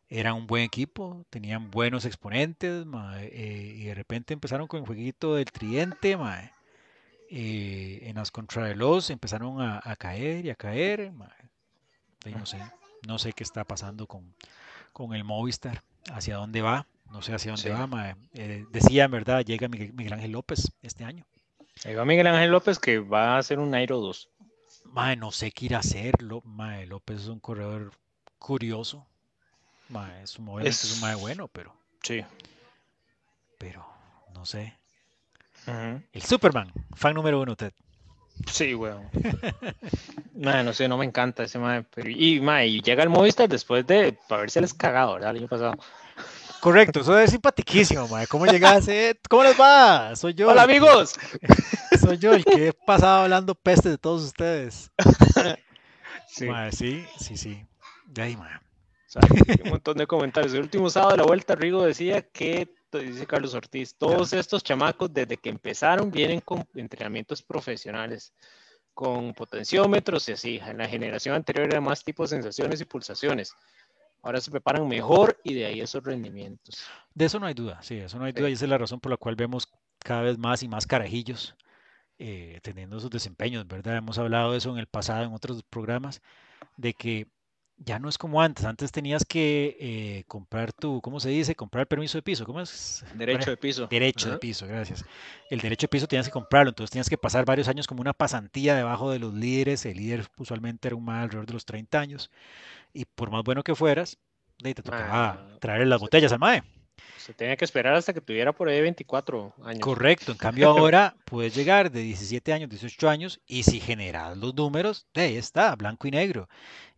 eran un buen equipo, tenían buenos exponentes, eh, y de repente empezaron con el jueguito del tridente, mae, eh, en las contrarreloj empezaron a, caer y a caer. No sé, no sé qué está pasando con, con el Movistar, hacia dónde va, no sé hacia dónde va. Eh, decía en verdad, llega Miguel, Ángel López este año. Va Miguel Ángel López que va a hacer un Nairo 2. no sé qué ir a hacer. López es un corredor curioso. es un es, es un mae bueno, pero. Sí. Pero, no sé. El Superman, fan número uno, Ted. Sí, weón. no sé, no me encanta ese mae. y, y llega el Movistar después de haberse les cagado, ¿verdad? El año pasado. Correcto, eso es simpaticísimo, mae. ¿Cómo llegaste? ¿Cómo les va? Soy yo. Hola, amigos. soy yo el que he pasado hablando peste de todos ustedes. sí. sí, sí, sí. De ahí, mae. un montón de comentarios. El último sábado de la vuelta, Rigo decía que dice Carlos Ortiz, todos estos chamacos desde que empezaron vienen con entrenamientos profesionales, con potenciómetros y así. En la generación anterior era más tipo de sensaciones y pulsaciones. Ahora se preparan mejor y de ahí esos rendimientos. De eso no hay duda, sí, eso no hay duda y esa es la razón por la cual vemos cada vez más y más carajillos eh, teniendo esos desempeños, ¿verdad? Hemos hablado de eso en el pasado en otros programas, de que ya no es como antes. Antes tenías que eh, comprar tu, ¿cómo se dice? Comprar el permiso de piso. ¿Cómo es? Derecho de piso. Derecho de piso, gracias. El derecho de piso tenías que comprarlo, entonces tenías que pasar varios años como una pasantía debajo de los líderes. El líder usualmente era un más alrededor de los 30 años. Y por más bueno que fueras, te tocaba ah, traer las botellas al MAE. Se tenía que esperar hasta que tuviera por ahí 24 años. Correcto, en cambio ahora puedes llegar de 17 años, 18 años y si generas los números, de ahí está, blanco y negro.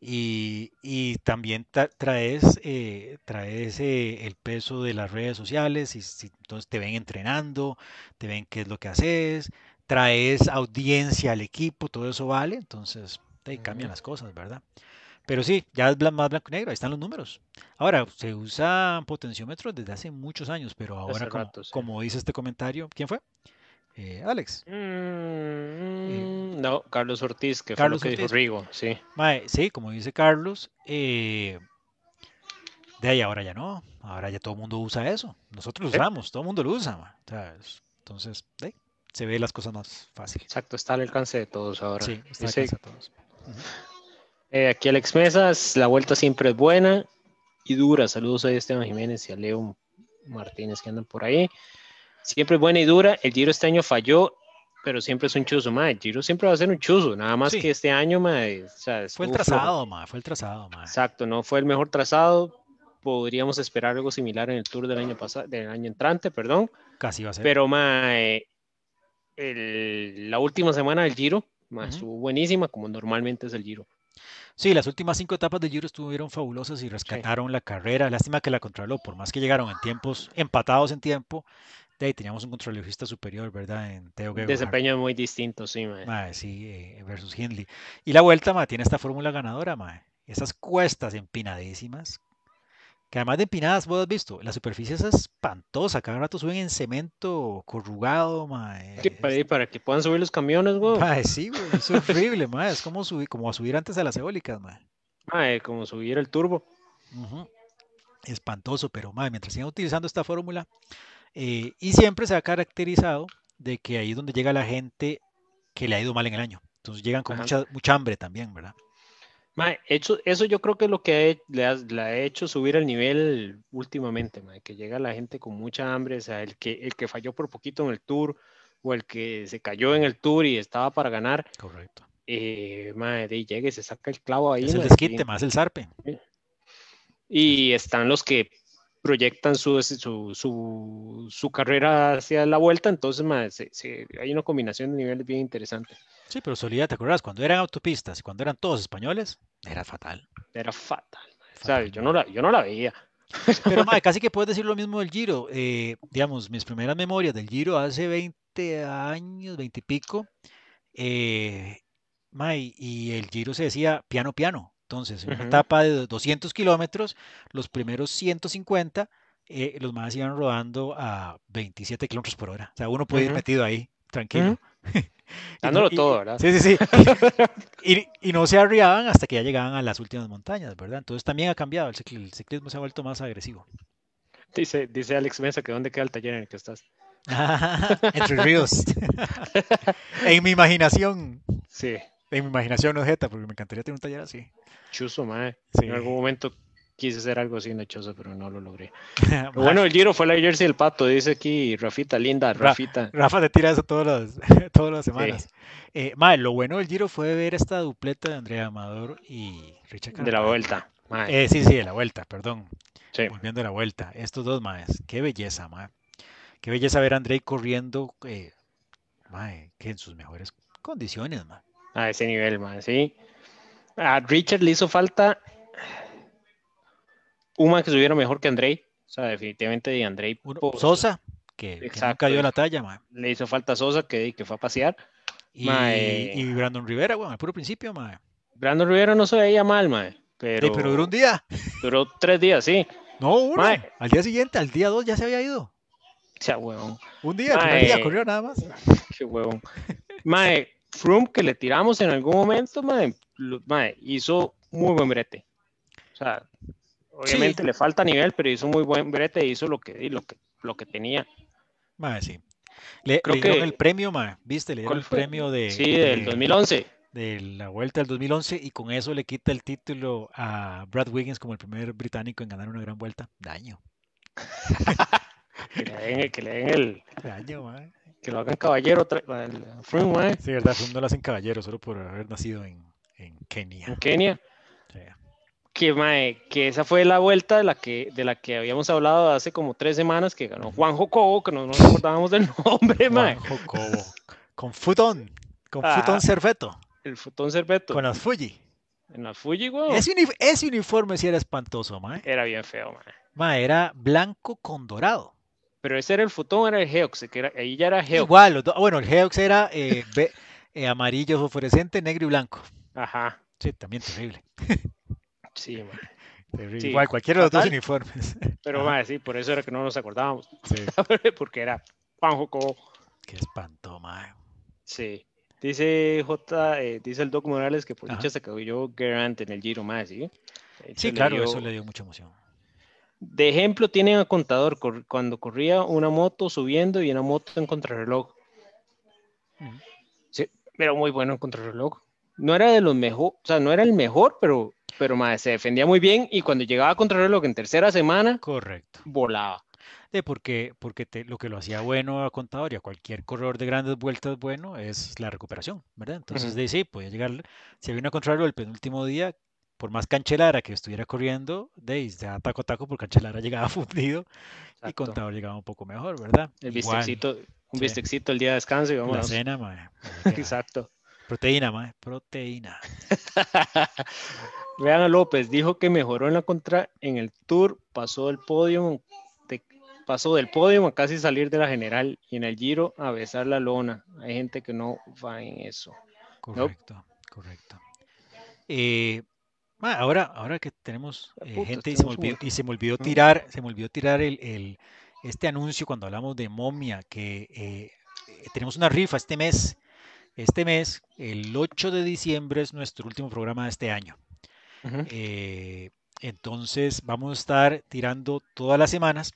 Y, y también traes, eh, traes eh, el peso de las redes sociales y si, entonces te ven entrenando, te ven qué es lo que haces, traes audiencia al equipo, todo eso vale, entonces ahí cambian las cosas, ¿verdad? Pero sí, ya es más blanco y negro, ahí están los números. Ahora, se usa potenciómetros desde hace muchos años, pero ahora, como, dice este comentario, ¿quién fue? Eh, Alex. Mm, eh, no, Carlos Ortiz, que Carlos fue lo que dijo Rigo, sí. sí, como dice Carlos, eh, de ahí ahora ya no, ahora ya todo el mundo usa eso. Nosotros lo usamos, todo el mundo lo usa. Entonces, se ve las cosas más fáciles. Exacto, está al alcance de todos ahora. Sí, está al alcance de todos. Eh, aquí Alex Mesas, la vuelta siempre es buena y dura. Saludos a Esteban Jiménez y a Leo Martínez que andan por ahí. Siempre es buena y dura. El Giro este año falló, pero siempre es un chuzo, ma. El Giro siempre va a ser un chuzo, nada más que este año, ma, fue el trazado, ma, fue el trazado, ma. Exacto, no fue el mejor trazado. Podríamos esperar algo similar en el Tour del año pasado, del año entrante, perdón. Casi va a ser. Pero, ma, la última semana del Giro, ma, estuvo buenísima, como normalmente es el Giro. Sí, las últimas cinco etapas de Giro estuvieron fabulosas y rescataron la carrera. Lástima que la controló, por más que llegaron en tiempos empatados en tiempo, de ahí teníamos un contrologista superior, ¿verdad? En Teo Desempeño muy distinto, sí, sí, eh, versus Hindley. Y la vuelta, ma, tiene esta fórmula ganadora, ma. Esas cuestas empinadísimas, que además de empinadas, vos has visto, la superficie es espantosa, cada rato suben en cemento corrugado, mae. para, que puedan subir los camiones, güey. sí, güey, es horrible, mae. es como subir, como subir antes a las eólicas, mae. como subir el turbo. Espantoso, pero mae, mientras sigan utilizando esta fórmula, eh, y siempre se ha caracterizado de que ahí es donde llega la gente que le ha ido mal en el año. Entonces llegan con mucha, mucha hambre también, ¿verdad? Eso yo creo que es lo que le, ha, hecho subir el nivel últimamente, que llega la gente con mucha hambre, o sea, el que, el que falló por poquito en el tour o el que se cayó en el tour y estaba para ganar. Correcto. Eh, de llega y se saca el clavo ahí. Es el desquite, más el zarpe. Y están los que proyectan su, su, su, carrera hacia la vuelta, entonces hay una combinación de niveles bien interesante. Sí, pero Solía, ¿te acuerdas? Cuando eran autopistas y cuando eran todos españoles, era fatal. Era fatal. Yo, no la, yo no la veía. Pero madre, casi que puedes decir lo mismo del Giro. Eh, digamos, mis primeras memorias del Giro hace 20 años, 20 y pico. Eh, y el Giro se decía piano, piano. Entonces, en una etapa de 200 kilómetros, los primeros 150, eh, los más iban rodando a 27 kilómetros por hora. O sea, uno puede ir metido ahí, tranquilo. Dándolo todo, ¿verdad? Sí, sí, sí. y, no se arriaban hasta que ya llegaban a las últimas montañas, ¿verdad? Entonces también ha cambiado, el, ciclismo, se ha vuelto más agresivo. Dice, dice Alex Mesa que dónde queda el taller en el que estás. Entre ríos. en mi imaginación. Sí. En mi imaginación no jeta, porque me encantaría tener un taller así. Chuso, mae. En algún momento quise hacer algo así nechoso, pero no lo logré. bueno, el Giro fue la jersey del pato, dice aquí Rafita, linda, Rafita. Rafa te tira eso todas las, todas las semanas. Eh, lo bueno del Giro fue ver esta dupleta de Andrea Amador y Richard De la vuelta. Eh, sí, sí, de la vuelta, perdón. Volviendo de la vuelta. Estos dos, maes. Qué belleza, mae. Qué belleza ver a Andrei corriendo, eh, que en sus mejores condiciones, mae. A ese nivel, mae, sí. A Richard le hizo falta un que subiera mejor que Andrei. O sea, definitivamente de Andrei. Sosa, que, no cayó la talla, man. Le hizo falta Sosa, que, que fue a pasear. Y, Brandon Rivera, bueno, al puro principio, man. Brandon Rivera no se veía mal, man. Pero, pero duró un día. Duró tres días, sí. No, uno. Al día siguiente, al día dos, ya se había ido. O sea, huevón. Un día, el día corrió nada más. Qué huevón. Mae, Froome que le tiramos en algún momento, mae, hizo muy buen brete. O sea, Obviamente le falta nivel, pero hizo muy buen brete hizo lo que, lo que, lo que tenía. sí. Le, Creo que, el premio, ¿viste? Le dieron el premio de... Sí, del 2011. De la vuelta del 2011 y con eso le quita el título a Brad Wiggins como el primer británico en ganar una gran vuelta. Daño. que, le den, que le den el... Daño, Que lo hagan caballero. El Froome, Sí, verdad, Froome no lo hacen caballero solo por haber nacido en, en Kenia. En Kenia. Sí que, mae, que esa fue la vuelta de la que, de la que habíamos hablado hace como tres semanas, que ganó Juan Jocobo, que no nos acordábamos del nombre, mae. Juan Jocobo. Con Futón, con Futón Cerveto. El Futón Cerveto. Con las Fuji. En las Fuji, güey. Ese, uniforme sí era espantoso, mae. Era bien feo, mae. Mae, era blanco con dorado. Pero ese era el Futón, era el Geox, que era, ahí ya era Geox. Igual, bueno, el Geox era eh, eh, amarillo fosforescente, negro y blanco. Ajá. Sí, también terrible. Sí, man. Igual, cualquiera de los dos uniformes. Pero, madre, sí, por eso era que no nos acordábamos. Sí. Porque era Juan Joco. Qué espanto, madre. Sí. Dice J, eh, dice el Doc Morales que por dicha se yo Geraint en el Giro más, ¿sí? Sí, claro, eso le dio mucha emoción. De ejemplo, tienen a Contador cuando corría una moto subiendo y una moto en contrarreloj. Sí, era muy bueno en contrarreloj. No era de los mejor, o sea, no era el mejor, pero pero se defendía muy bien y cuando llegaba a contrarreloj en tercera semana, correcto, volaba. De porque porque lo que lo hacía bueno a contador y a cualquier corredor de grandes vueltas bueno es la recuperación, ¿verdad? Entonces, de sí, podía llegar, si había una contrarreloj el penúltimo día, por más canchelara que estuviera corriendo, de ya taco a taco, por canchelara llegaba fundido y contador llegaba un poco mejor, ¿verdad? El bistecito, un bistecito el día de descanso y vamos. La cena, madre. Exacto. Proteína, madre, proteína. Vean a López, dijo que mejoró en la contra en el Tour, pasó del podio, pasó del podio a casi salir de la general y en el Giro a besar la lona. Hay gente que no va en eso. Correcto, correcto. Eh, ahora, ahora que tenemos eh, gente y se, me olvidó, tirar, se me olvidó tirar el, este anuncio cuando hablamos de momia, que eh, tenemos una rifa este mes. Este mes, el 8 de diciembre, es nuestro último programa de este año. Eh, entonces vamos a estar tirando todas las semanas.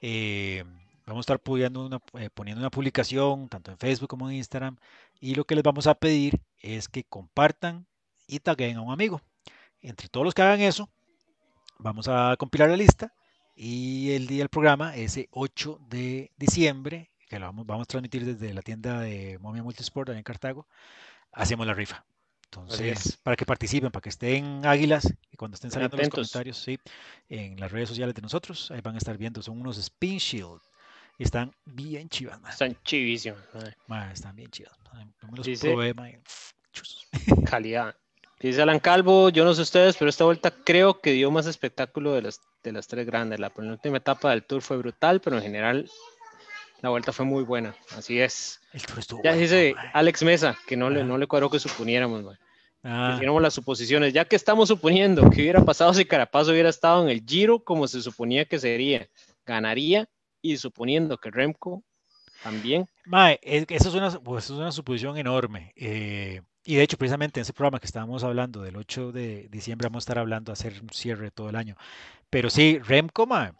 Eh, vamos a estar poniendo una, eh, poniendo una publicación tanto en Facebook como en Instagram. Y lo que les vamos a pedir es que compartan y taguen a un amigo. Entre todos los que hagan eso, vamos a compilar la lista. Y el día del programa, ese 8 de diciembre, que lo vamos, vamos a transmitir desde la tienda de Momia Multisport en Cartago, hacemos la rifa. Entonces, para que participen, para que estén águilas y cuando estén saliendo los comentarios, sí, en las redes sociales de nosotros, ahí van a estar viendo, son unos Spin Shield. Y están bien chivas, Están chivísimos. están bien chivas. calidad. Dice Alan Calvo, yo no sé ustedes, pero esta vuelta creo que dio más espectáculo de las, de las tres grandes. La penúltima etapa del Tour fue brutal, pero en general la vuelta fue muy buena, así es. ya dice Alex Mesa, que no le, no le cuadró que suponiéramos, man. Ah. las suposiciones, ya que estamos suponiendo que hubiera pasado si Carapaz hubiera estado en el Giro como se suponía que sería, ganaría y suponiendo que Remco también. Mae, eso es una, pues, es una suposición enorme. Eh, y de hecho, precisamente en ese programa que estábamos hablando del 8 de diciembre, vamos a estar hablando, hacer un cierre todo el año. Pero sí, Remco, mae,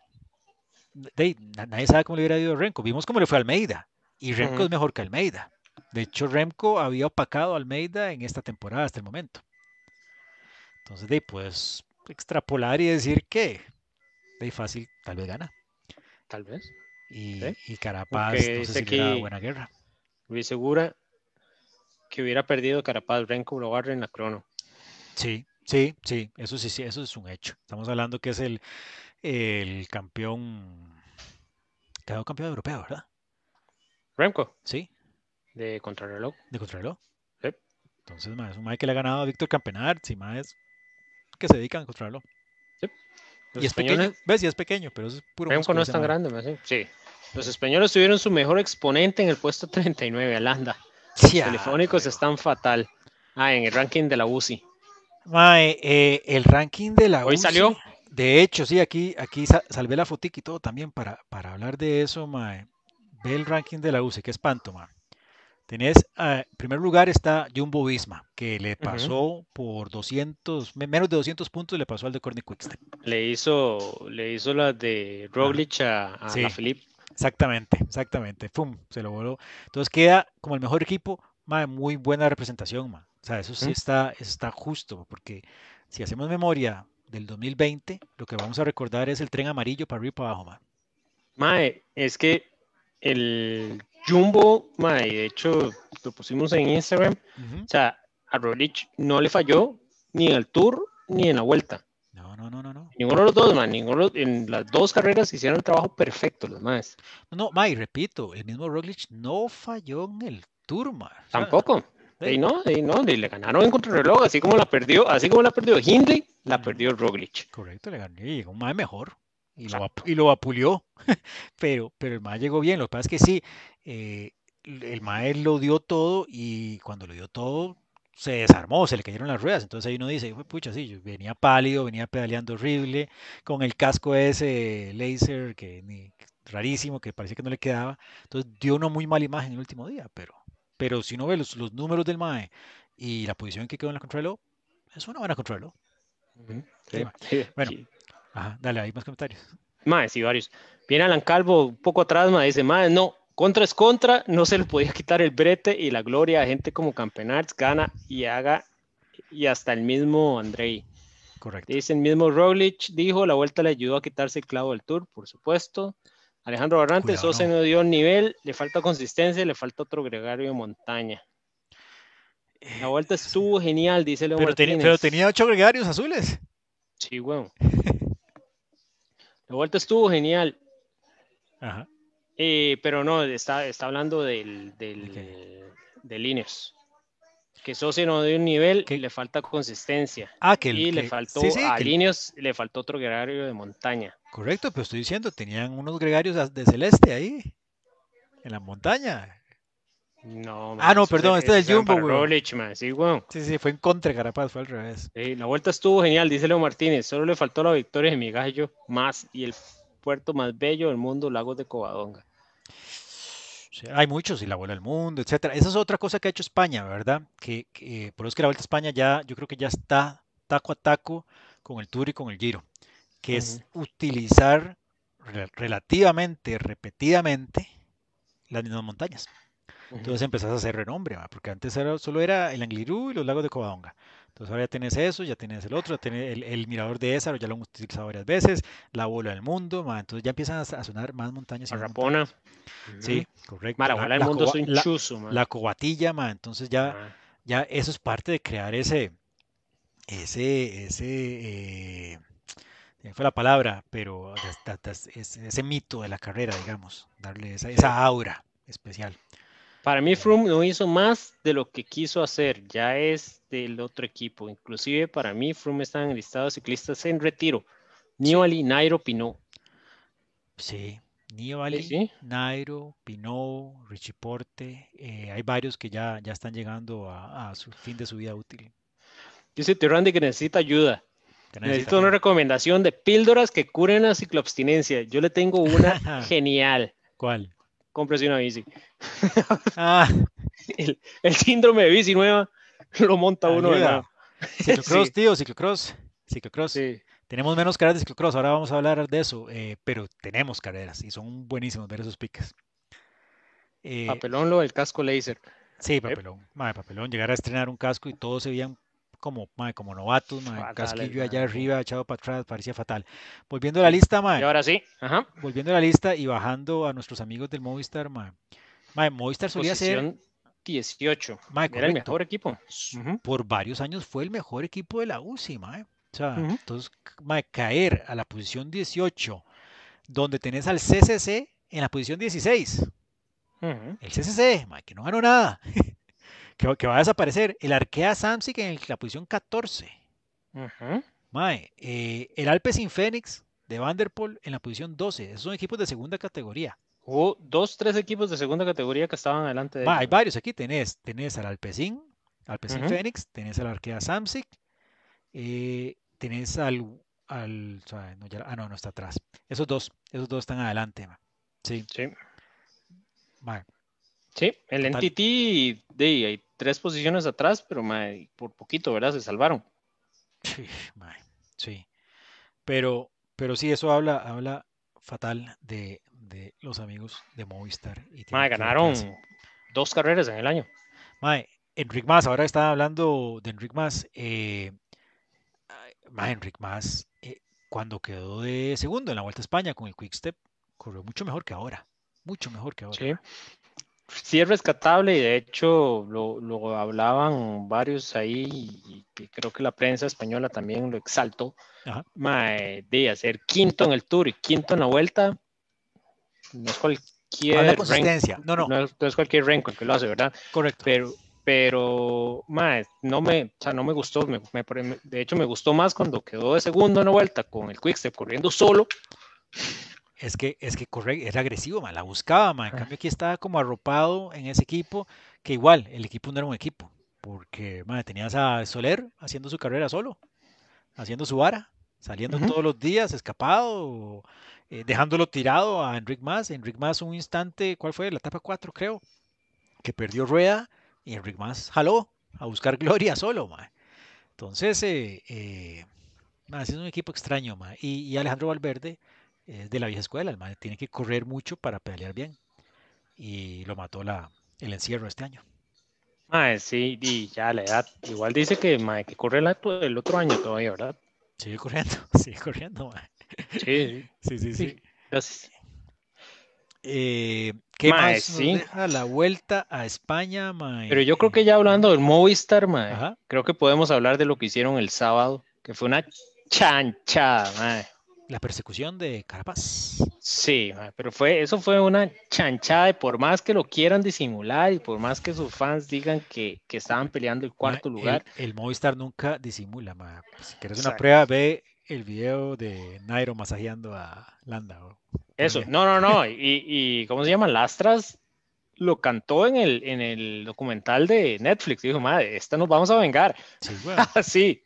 nadie sabe cómo le hubiera ido a Remco. Vimos cómo le fue a Almeida. Y Remco es mejor que Almeida. De hecho, Remco había opacado a Almeida en esta temporada hasta el momento. Entonces, de pues extrapolar y decir que de fácil, tal vez gana. Tal vez. Y, y Carapaz no sé si buena guerra. Luis Segura que hubiera perdido Carapaz, Renko agarra en la crono. Sí, sí, sí, eso sí, sí, eso es un hecho. Estamos hablando que es el, el campeón, quedó campeón europeo, ¿verdad? Remco. Sí. De contrarreloj. De contrarreloj. Sí. Entonces, es un mae que le ha ganado a Víctor Campenar, si más que se dedican a contrarreloj. Sí. y es pequeño, ves, y es pequeño, pero es puro. Remco no es tan grande, sí. Los españoles tuvieron su mejor exponente en el puesto 39, Alanda. Los telefónicos están fatal. Ah, en el ranking de la UCI. Mae, eh, el ranking de la Hoy salió. De hecho, sí, aquí, aquí salvé la fotica y todo también para, para hablar de eso, mae. Ve el ranking de la UCI, que espanto, mae. Tenés, ah, en primer lugar está Jumbo Visma, que le pasó por 200, menos de 200 puntos, le pasó al de Corny Quickstep. Le hizo, le hizo la de Roglic a, a sí, Exactamente, exactamente. Pum, se lo voló. Entonces queda como el mejor equipo, mae, muy buena representación, mae. O sea, eso sí está, está justo, porque si hacemos memoria del 2020, lo que vamos a recordar es el tren amarillo para arriba y para abajo, mae. Mae, es que el Jumbo, mae, de hecho, lo pusimos en Instagram. O sea, a Rolich no le falló ni en el Tour ni en la vuelta. Ninguno de los dos, man. Ninguno, en las dos carreras hicieron el trabajo perfecto, los más. No, no, y repito, el mismo Roglic no falló en el Tour, man. Tampoco. Y no, y no, y le ganaron en contrarreloj, así como la perdió, así como la perdió Hindley, la perdió Roglic. Correcto, le ganó y llegó un más mejor. Y lo, y lo apulió. pero, pero el más llegó bien. Lo que pasa es que sí, eh, el Mae lo dio todo y cuando lo dio todo se desarmó, se le cayeron las ruedas. Entonces ahí uno dice, pucha, sí, yo venía pálido, venía pedaleando horrible, con el casco ese laser que ni, rarísimo, que parecía que no le quedaba. Entonces dio una muy mala imagen el último día, pero, pero si uno ve los, los números del MAE y la posición que quedó en la Contraló, es una buena Contraló. bueno, dale, hay más comentarios. Mae, sí, varios. Viene Alan Calvo un poco atrás, mae, dice, mae, no, contra es contra, no se le podía quitar el brete y la gloria a gente como Campenarts, gana y haga, y hasta el mismo Andrei. Correcto. Dice el mismo Roglic, dijo, la vuelta le ayudó a quitarse el clavo del Tour, por supuesto. Alejandro Barrantes, Sosa no. dio nivel, le falta consistencia, le falta otro gregario de montaña. La vuelta estuvo genial, dice Leo pero, pero tenía ocho gregarios azules. Sí, bueno. La vuelta estuvo genial. Ajá. Eh, pero no, está, está hablando del, del, de líneas. Que Sosa no dio un nivel, que le falta consistencia. Ah, que y le faltó sí, sí, a que... Le faltó otro gregario de montaña. Correcto, pero estoy diciendo, tenían unos gregarios de celeste ahí, en la montaña. No, man, ah, no, perdón, este es el Jumbo, güey. Sí, güey. Sí, sí, fue en contra de Carapaz, fue al revés. Sí, la vuelta estuvo genial, dice Leo Martínez. Solo le faltó la victoria de mi gallo más y el puerto más bello del mundo, Lagos de Covadonga. Sí, hay muchos, y la Vuelta al Mundo, etcétera. Esa es otra cosa que ha hecho España, ¿verdad? Que, que por eso es que la Vuelta a España ya, yo creo que ya está taco a taco con el Tour y con el Giro, que uh -huh. es utilizar relativamente, repetidamente, las mismas montañas. Entonces empezás a hacer renombre, ¿va? porque antes era, solo era el Anglirú y los lagos de Covadonga. Entonces ahora ya tenés eso, ya tenés el otro, ya tenés el, el mirador de Ésaro, ya lo hemos utilizado varias veces, la bola del mundo, ¿va? entonces ya empiezan a, a, sonar más montañas. Y Arrapona. Montañas. Uh -huh. Sí, correcto. la bola del mundo es un chuzo, la, la, cobatilla, entonces ya, ah. ya eso es parte de crear ese, ese, ese, eh, fue la palabra, pero ese, ese mito de la carrera, digamos, darle esa, esa aura especial. Para mí Froome no hizo más de lo que quiso hacer, ya es del otro equipo. Inclusive para mí Froome está en el listado de ciclistas en retiro. Nibali, sí. Nairo, Pinot. Sí, Nibali, sí. Nairo, Pinot, Richie Porte. Eh, hay varios que ya, ya están llegando a, a, su fin de su vida útil. Dice Randy que necesita ayuda. Necesita Necesito una recomendación de píldoras que curen la cicloabstinencia. Yo le tengo una genial. ¿Cuál? Cómprese una bici. Ah. el, el, síndrome de bici nueva lo monta Ayuda. uno de nada. Ciclocross, sí. tío, ciclocross. Ciclocross. Sí. Tenemos menos carreras de ciclocross, ahora vamos a hablar de eso, eh, pero tenemos carreras y son buenísimos ver esos piques. Eh, papelón lo del casco laser. Sí, papelón. Madre, papelón, llegar a estrenar un casco y todos se veían como, madre, como novatos, madre, fatal, casquillo allá arriba, echado para atrás, parecía fatal. Volviendo a la lista, madre. Y ahora sí. Ajá. Volviendo a la lista y bajando a nuestros amigos del Movistar, madre. madre Movistar solía Posición ser... 18. Madre, Era el mejor equipo. Por varios años fue el mejor equipo de la UCI, madre. O sea, uh -huh. entonces, madre, caer a la posición 18, donde tenés al CCC en la posición 16. Uh -huh. El CCC, madre, que no ganó nada. que, que, va a desaparecer. El Arkea Samsic en la posición 14. Uh -huh. Mae, eh, el Alpecin Fénix de Vanderpool en la posición 12. Esos son equipos de segunda categoría. Hubo dos, tres equipos de segunda categoría que estaban adelante de Ma, Hay varios aquí. Tenés, tenés al Alpecin, Alpecin uh -huh. Fénix, tenés al Arkea Samsic, eh, tenés al... al no, ya, ah, no, no está atrás. Esos dos, esos dos están adelante. Ma. Sí. Sí. Ma. Sí, el Total. NTT de, tres posiciones atrás, pero mae, por poquito, ¿verdad? Se salvaron. Sí, mae, sí. Pero, pero sí, eso habla, habla fatal de, de los amigos de Movistar. Y mae, ganaron dos carreras en el año. Mae, Enric Mas, ahora estaba hablando de Enric Mas. Eh, mae, Enric Mas, eh, cuando quedó de segundo en la Vuelta a España con el Quick Step, corrió mucho mejor que ahora. Mucho mejor que ahora. Sí sí es rescatable y de hecho lo, lo hablaban varios ahí que creo que la prensa española también lo exaltó, de hacer quinto en el Tour y quinto en la vuelta, no es cualquier... no, no. No es, cualquier renco el que lo hace, ¿verdad? Correcto. Pero, pero no me, o sea, no me gustó, de hecho me gustó más cuando quedó de segundo en la vuelta con el Quickstep corriendo solo. Es que, es que corre, era agresivo, la buscaba, En cambio aquí estaba como arropado en ese equipo, que igual, el equipo no era un equipo, porque tenías a Soler haciendo su carrera solo, haciendo su vara, saliendo todos los días, escapado, eh, dejándolo tirado a Enric Mas. Enric Mas un instante, ¿cuál fue? La etapa 4 creo, que perdió rueda y Enric Mas jaló a buscar gloria solo, Entonces, eh, eh es un equipo extraño, Y, Alejandro Valverde es de la vieja escuela, el tiene que correr mucho para pelear bien. Y lo mató la, el encierro este año. sí, y ya la edad. Igual dice que, que corre el, el, otro año todavía, ¿verdad? Sigue corriendo, sigue corriendo, Sí, sí, sí. sí. Gracias. Eh, ¿Qué más deja la vuelta a España, mae? Pero yo creo que ya hablando del Movistar, mae, creo que podemos hablar de lo que hicieron el sábado, que fue una chanchada, mae. La persecución de Carapaz. Sí, pero fue, eso fue una chanchada y por más que lo quieran disimular y por más que sus fans digan que, estaban peleando el cuarto lugar. El, Movistar nunca disimula, si quieres una prueba, ve el video de Nairo masajeando a Landa. Eso, no, no, no. Y, y, ¿cómo se llama? Lastras lo cantó en el, en el documental de Netflix. Dijo, madre, esta nos vamos a vengar. Sí, bueno. sí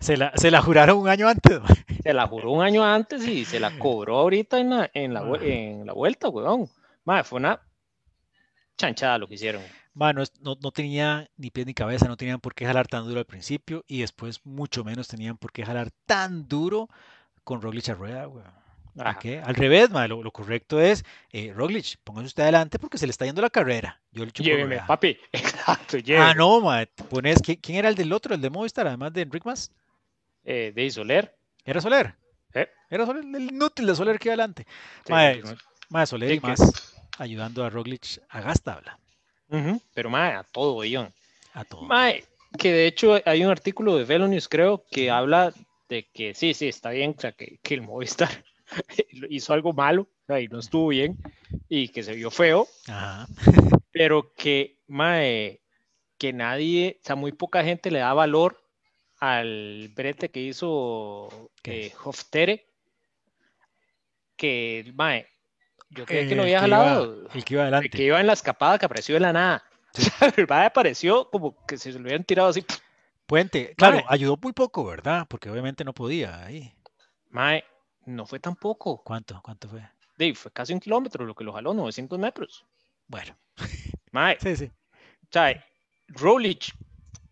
se, la, se la juraron un año antes. se la juró un año antes y se la cobró ahorita en la, en la, en la vuelta, weón. Madre, fue una chanchada lo que hicieron. Bueno, no, no, tenía ni pie ni cabeza, no tenían por qué jalar tan duro al principio y después mucho menos tenían por qué jalar tan duro con Roglic a rueda, weón. Al revés, lo, correcto es, eh, Roglic, póngase usted adelante porque se le está yendo la carrera. Yo le Lléveme, papi. Exacto, lléveme. Ah, no, ma, pones, ¿quién, era el del otro, el de Movistar, además de Enric Mas? Eh, de Soler. ¿Era Soler? ¿Eh? Era Soler, el inútil de Soler que iba adelante. Sí, Soler y más ayudando a Roglic a gas tabla. Pero más a todo, guion. A todo. que de hecho hay un artículo de Velonews, creo, que habla de que sí, sí, está bien, o sea, que, que el Movistar hizo algo malo y no estuvo bien y que se vio feo, pero que, mae, que nadie, o sea, muy poca gente le da valor al brete que hizo eh, Hoftere, que, mae, yo creía que no había jalado. el que iba adelante. que iba en la escapada que apareció de la nada. el mae apareció como que se lo hubieran tirado así. Puente, claro, ayudó muy poco, ¿verdad? Porque obviamente no podía ahí. Mae, no fue tan poco. ¿Cuánto? ¿Cuánto fue? Dave, fue casi un kilómetro lo que lo jaló, 900 metros. Bueno. Mae, sí, sí. O sea, Rolich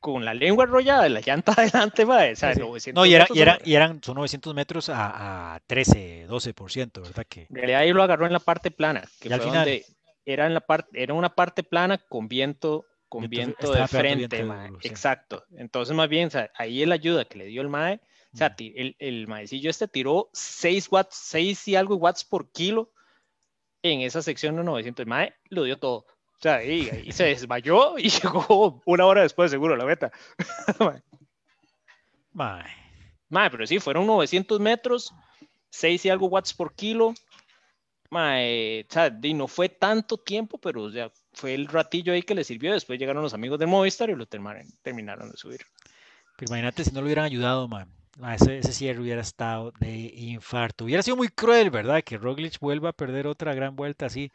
con la lengua enrollada de la llanta adelante, mae. O sea, no, y, era, y, era, y, eran, son 900 metros a, a 13, 12%, ¿verdad? Que... En realidad ahí lo agarró en la parte plana, que fue donde era, en la parte, era una parte plana con viento con viento, de frente, mae. Exacto. Entonces, más bien, o sea, ahí la ayuda que le dio el mae o sea, el, el maecillo este tiró 6 watts, 6 y algo watts por kilo en esa sección de 900. El mae lo dio todo. O sea, ahí, se desmayó y llegó una hora después, seguro, la meta. mae. Mae, pero sí, fueron 900 metros, 6 y algo watts por kilo. Mae, o sea, no fue tanto tiempo, pero o fue el ratillo ahí que le sirvió. Después llegaron los amigos de Movistar y lo terminaron, terminaron de subir. Pero imagínate si no lo hubieran ayudado, mae. Ah, ese, cierre hubiera estado de infarto. Hubiera sido muy cruel, ¿verdad? Que Roglic vuelva a perder otra gran vuelta así.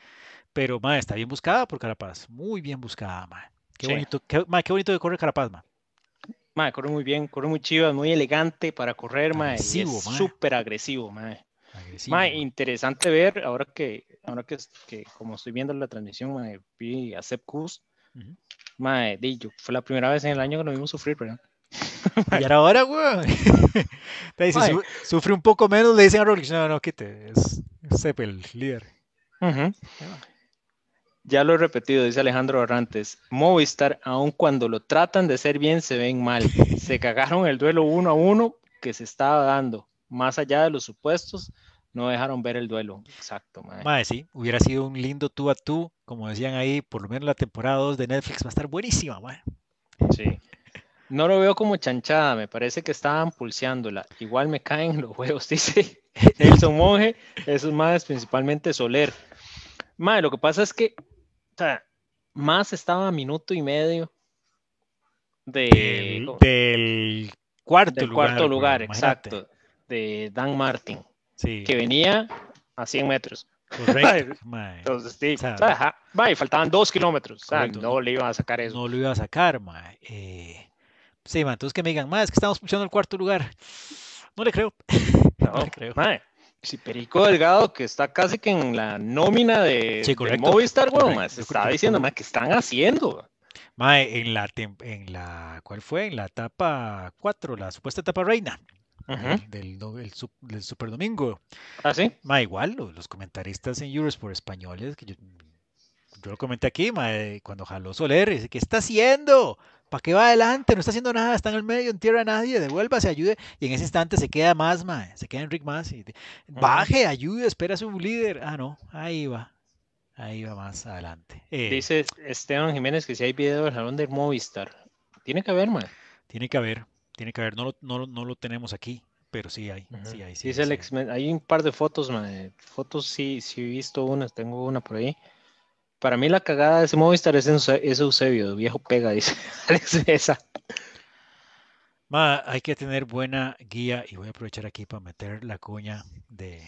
Pero, ma, está bien buscada por Carapaz. Muy bien buscada, ma. Qué bonito, qué, qué bonito que corre Carapaz, ma. Ma, corre muy bien, corre muy chiva, muy elegante para correr, ma. es súper agresivo, ma. ma. interesante ver, ahora que, ahora que, que, como estoy viendo la transmisión, ma, vi a Sepp Kuss. Ma, fue la primera vez en el año que lo vimos sufrir, ¿verdad? Y ahora, weón. sufre un poco menos, le dicen a Roglic, no, no, quite, es, Sepp el líder. Ya lo he repetido, dice Alejandro Barrantes. Movistar, aun cuando lo tratan de hacer bien, se ven mal. Se cagaron el duelo uno a uno que se estaba dando. Más allá de los supuestos, no dejaron ver el duelo. Exacto, madre. sí, hubiera sido un lindo tú a tú, como decían ahí, por lo menos la temporada 2 de Netflix va a estar buenísima, madre. Sí. No lo veo como chanchada, me parece que estaban pulseándola. Igual me caen los huevos, dice Nelson Monge. Eso es más principalmente Soler. Madre, lo que pasa es que, o sea, más estaba a minuto y medio de, del, cuarto del lugar. cuarto lugar, exacto, de Dan Martin, que venía a 100 metros. Correcto. Entonces, sí, faltaban dos kilómetros. no le iba a sacar eso. No lo iba a sacar, ma. Eh, sí, ma, entonces que me digan, ma, es que estamos puchando el cuarto lugar. No le creo. No, le creo. Ma, si Perico Delgado, que está casi que en la nómina de, Movistar, bueno, se estaba diciendo, ma, ¿qué están haciendo? Ma, en la, en la, ¿cuál fue? En la etapa 4, la supuesta etapa reina del, del, Super Domingo. ¿Ah, sí? Ma, igual, los, comentaristas en Eurosport españoles, que yo, yo lo comenté aquí, ma, cuando jaló Soler, dice, ¿qué está haciendo? ¿Para qué va adelante? No está haciendo nada, está en el medio, en tierra a nadie, se ayude. Y en ese instante se queda más, ma, se queda Enric más. Y, baje, ayude, espera a su líder. Ah, no, ahí va. Ahí va más adelante. Eh, dice Esteban Jiménez que si hay video del salón de Movistar. Tiene que haber, ma. Tiene que haber. Tiene que haber, no lo, no, no lo tenemos aquí, pero sí hay. Sí hay, sí, hay, un par de fotos, fotos sí, sí he visto unas, tengo una por ahí. Para mí la cagada de ese Movistar es, es Eusebio, viejo pega, dice esa. hay que tener buena guía y voy a aprovechar aquí para meter la cuña de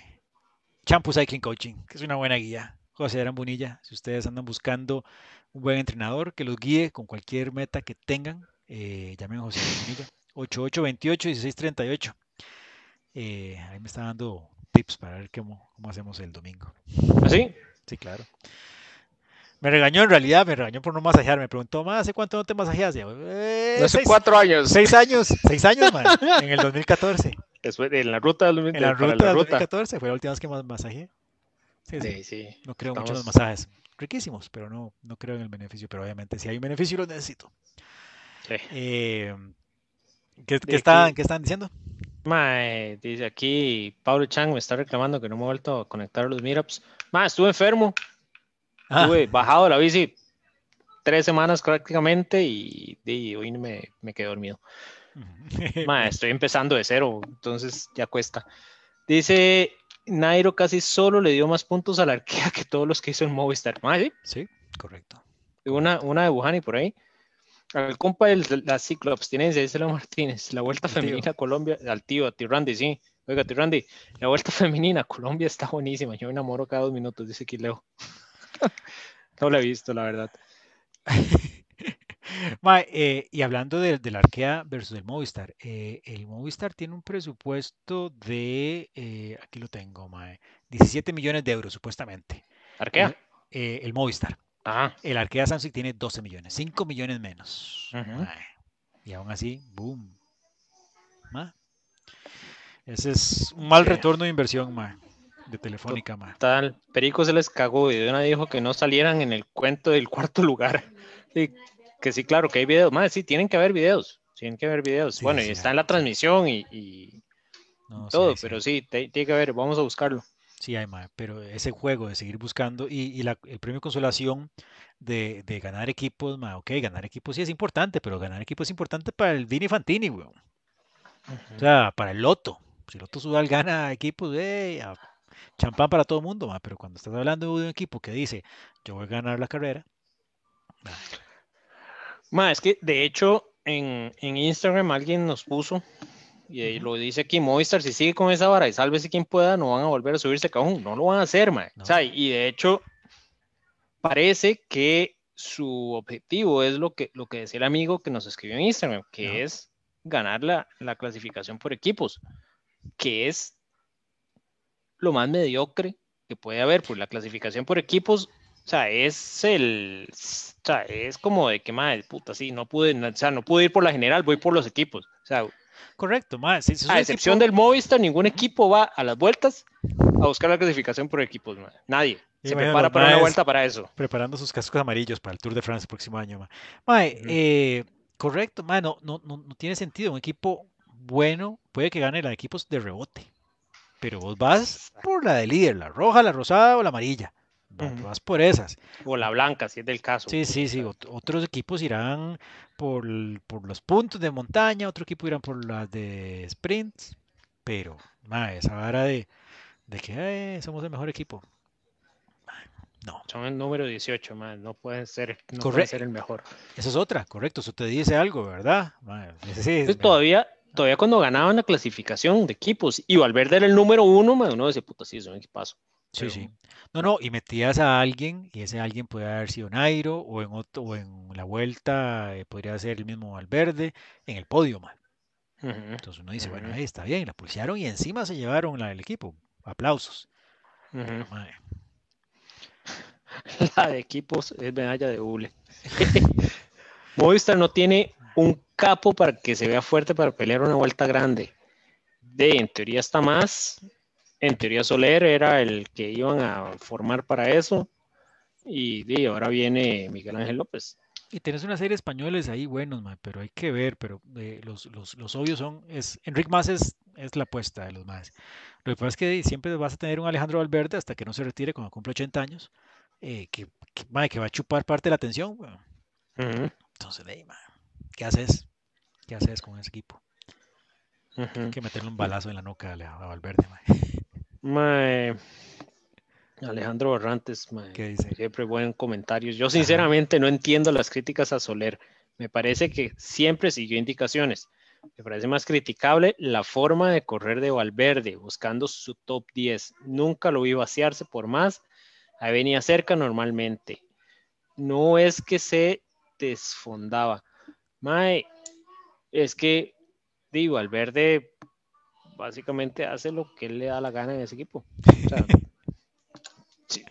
Champu Cycling Coaching, que es una buena guía. José Arambunilla, si ustedes andan buscando un buen entrenador que los guíe con cualquier meta que tengan, eh, llamen a José Arambunilla. 8828-1638. Eh, ahí me está dando tips para ver cómo, cómo hacemos el domingo. ¿Ah, sí? Sí, claro. Me regañó en realidad, me regañó por no masajear. Me preguntó, más ¿hace cuánto no te masajeas? Eh, hace cuatro años. Seis años, seis años, man, en el 2014. Después, en la ruta del En la ruta del 2014 fue la última vez que más masajeé. Sí, sí. sí, No creo mucho en los masajes. Riquísimos, pero no, no creo en el beneficio. Pero obviamente, si hay un beneficio, lo necesito. Sí. Eh, ¿Qué, están, diciendo? dice aquí, Pablo Chang me está reclamando que no me he vuelto a conectar a los meetups. Ma, estuve enfermo. Ah. Bajado de la bici tres semanas prácticamente y, hoy me, me, quedé dormido. Ma, estoy empezando de cero, entonces ya cuesta. Dice Nairo casi solo le dio más puntos a la arquea que todos los que hizo en Movistar. ¿sí? Sí, correcto. Una, una de Bujani por ahí. Al compa de la cicloabstinencia, dice Leo Martínez, la vuelta femenina a Colombia, al tío, a tío Randy, sí. Oiga, tío Randy, la vuelta femenina a Colombia está buenísima. Yo me enamoro cada dos minutos, dice aquí Leo. No la he visto, la verdad. Eh, y hablando del de Arkea versus el Movistar, eh, el Movistar tiene un presupuesto de, eh, aquí lo tengo, mae, 17 millones de euros supuestamente. ¿Arkea? el Movistar. El Arkea Samsung tiene 12 millones, 5 millones menos. y aún así, boom. Ese es un mal retorno de inversión, de Telefónica, Tal, Perico se les cagó y de una dijo que no salieran en el cuento del cuarto lugar. que sí, claro, que hay videos. Más, sí, tienen que haber videos. Tienen que haber videos. bueno, y está en la transmisión y, todo, pero sí, tiene que haber, vamos a buscarlo. Sí, hay, pero ese juego de seguir buscando y, el premio consolación de, ganar equipos, ma, ok, ganar equipos sí es importante, pero ganar equipos es importante para el Dini Fantini, weón. O sea, para el Loto. Si el Loto Sudal gana equipos, eh, champán para todo el mundo, ma, pero cuando estás hablando de un equipo que dice, yo voy a ganar la carrera. Ma, es que de hecho en, en Instagram alguien nos puso y lo dice aquí, Movistar, si sigue con esa vara y sálvese quien pueda, no van a volver a subirse a cajón. No lo van a hacer, man. O sea, y de hecho, parece que su objetivo es lo que, lo que decía el amigo que nos escribió en Instagram, que es ganar la, la, clasificación por equipos, que es lo más mediocre que puede haber, pues la clasificación por equipos, o sea, es el, o sea, es como de que, madre, puta, sí, no pude, o sea, no pude ir por la general, voy por los equipos, o sea, Correcto, más. a excepción del Movistar, ningún equipo va a las vueltas a buscar la clasificación por equipos, Nadie. Se prepara para una vuelta para eso. Preparando sus cascos amarillos para el Tour de Francia el próximo año. Eh, correcto, no, no, no, tiene sentido. Un equipo bueno puede que gane la de equipos de rebote. Pero vos vas por la de líder, la roja, la rosada o la amarilla. vas por esas. O la blanca, si es del caso. Sí, sí, sí. otros equipos irán por, los puntos de montaña, otro equipo irán por las de sprints, pero, ma, esa vara de, de que eh, somos el mejor equipo. No. Son el número 18, man. no pueden ser, no ser el mejor. Esa es otra, correcto. Eso te dice algo, ¿verdad? sí, pues todavía, todavía cuando ganaban la clasificación de equipos y Valverde era el número uno, man, uno decía, puta, sí, es un equipazo. Sí, sí. No, no, y metías a alguien y ese alguien puede haber sido Nairo o en otro, o en la vuelta eh, podría ser el mismo Valverde en el podio, man. Entonces uno dice, bueno, ahí está bien, la pulsearon y encima se llevaron la, el equipo. Aplausos. La de equipos es medalla de hule. Movistar no tiene un capo para que se vea fuerte para pelear una vuelta grande. De, en teoría está más. En teoría Soler era el que iban a formar para eso. Y de, ahora viene Miguel Ángel López. Y tienes una serie de españoles ahí buenos, pero hay que ver, pero eh, los, los, obvios son, es, Enrique Más es, es la apuesta de los más. Lo que pasa es que siempre vas a tener un Alejandro Valverde hasta que no se retire cuando cumple 80 años. Eh, que, que, va a chupar parte de la atención. Entonces, ¿qué haces? ¿Qué haces con ese equipo? Hay que meterle un balazo en la nuca a Valverde. Alejandro Barrantes, siempre buen comentarios. Yo sinceramente no entiendo las críticas a Soler. Me parece que siempre siguió indicaciones. Me parece más criticable la forma de correr de Valverde, buscando su top 10. Nunca lo vi vaciarse por más Ahí venía cerca normalmente. No es que se desfondaba. Mae, es que, digo, al verde básicamente hace lo que él le da la gana en ese equipo.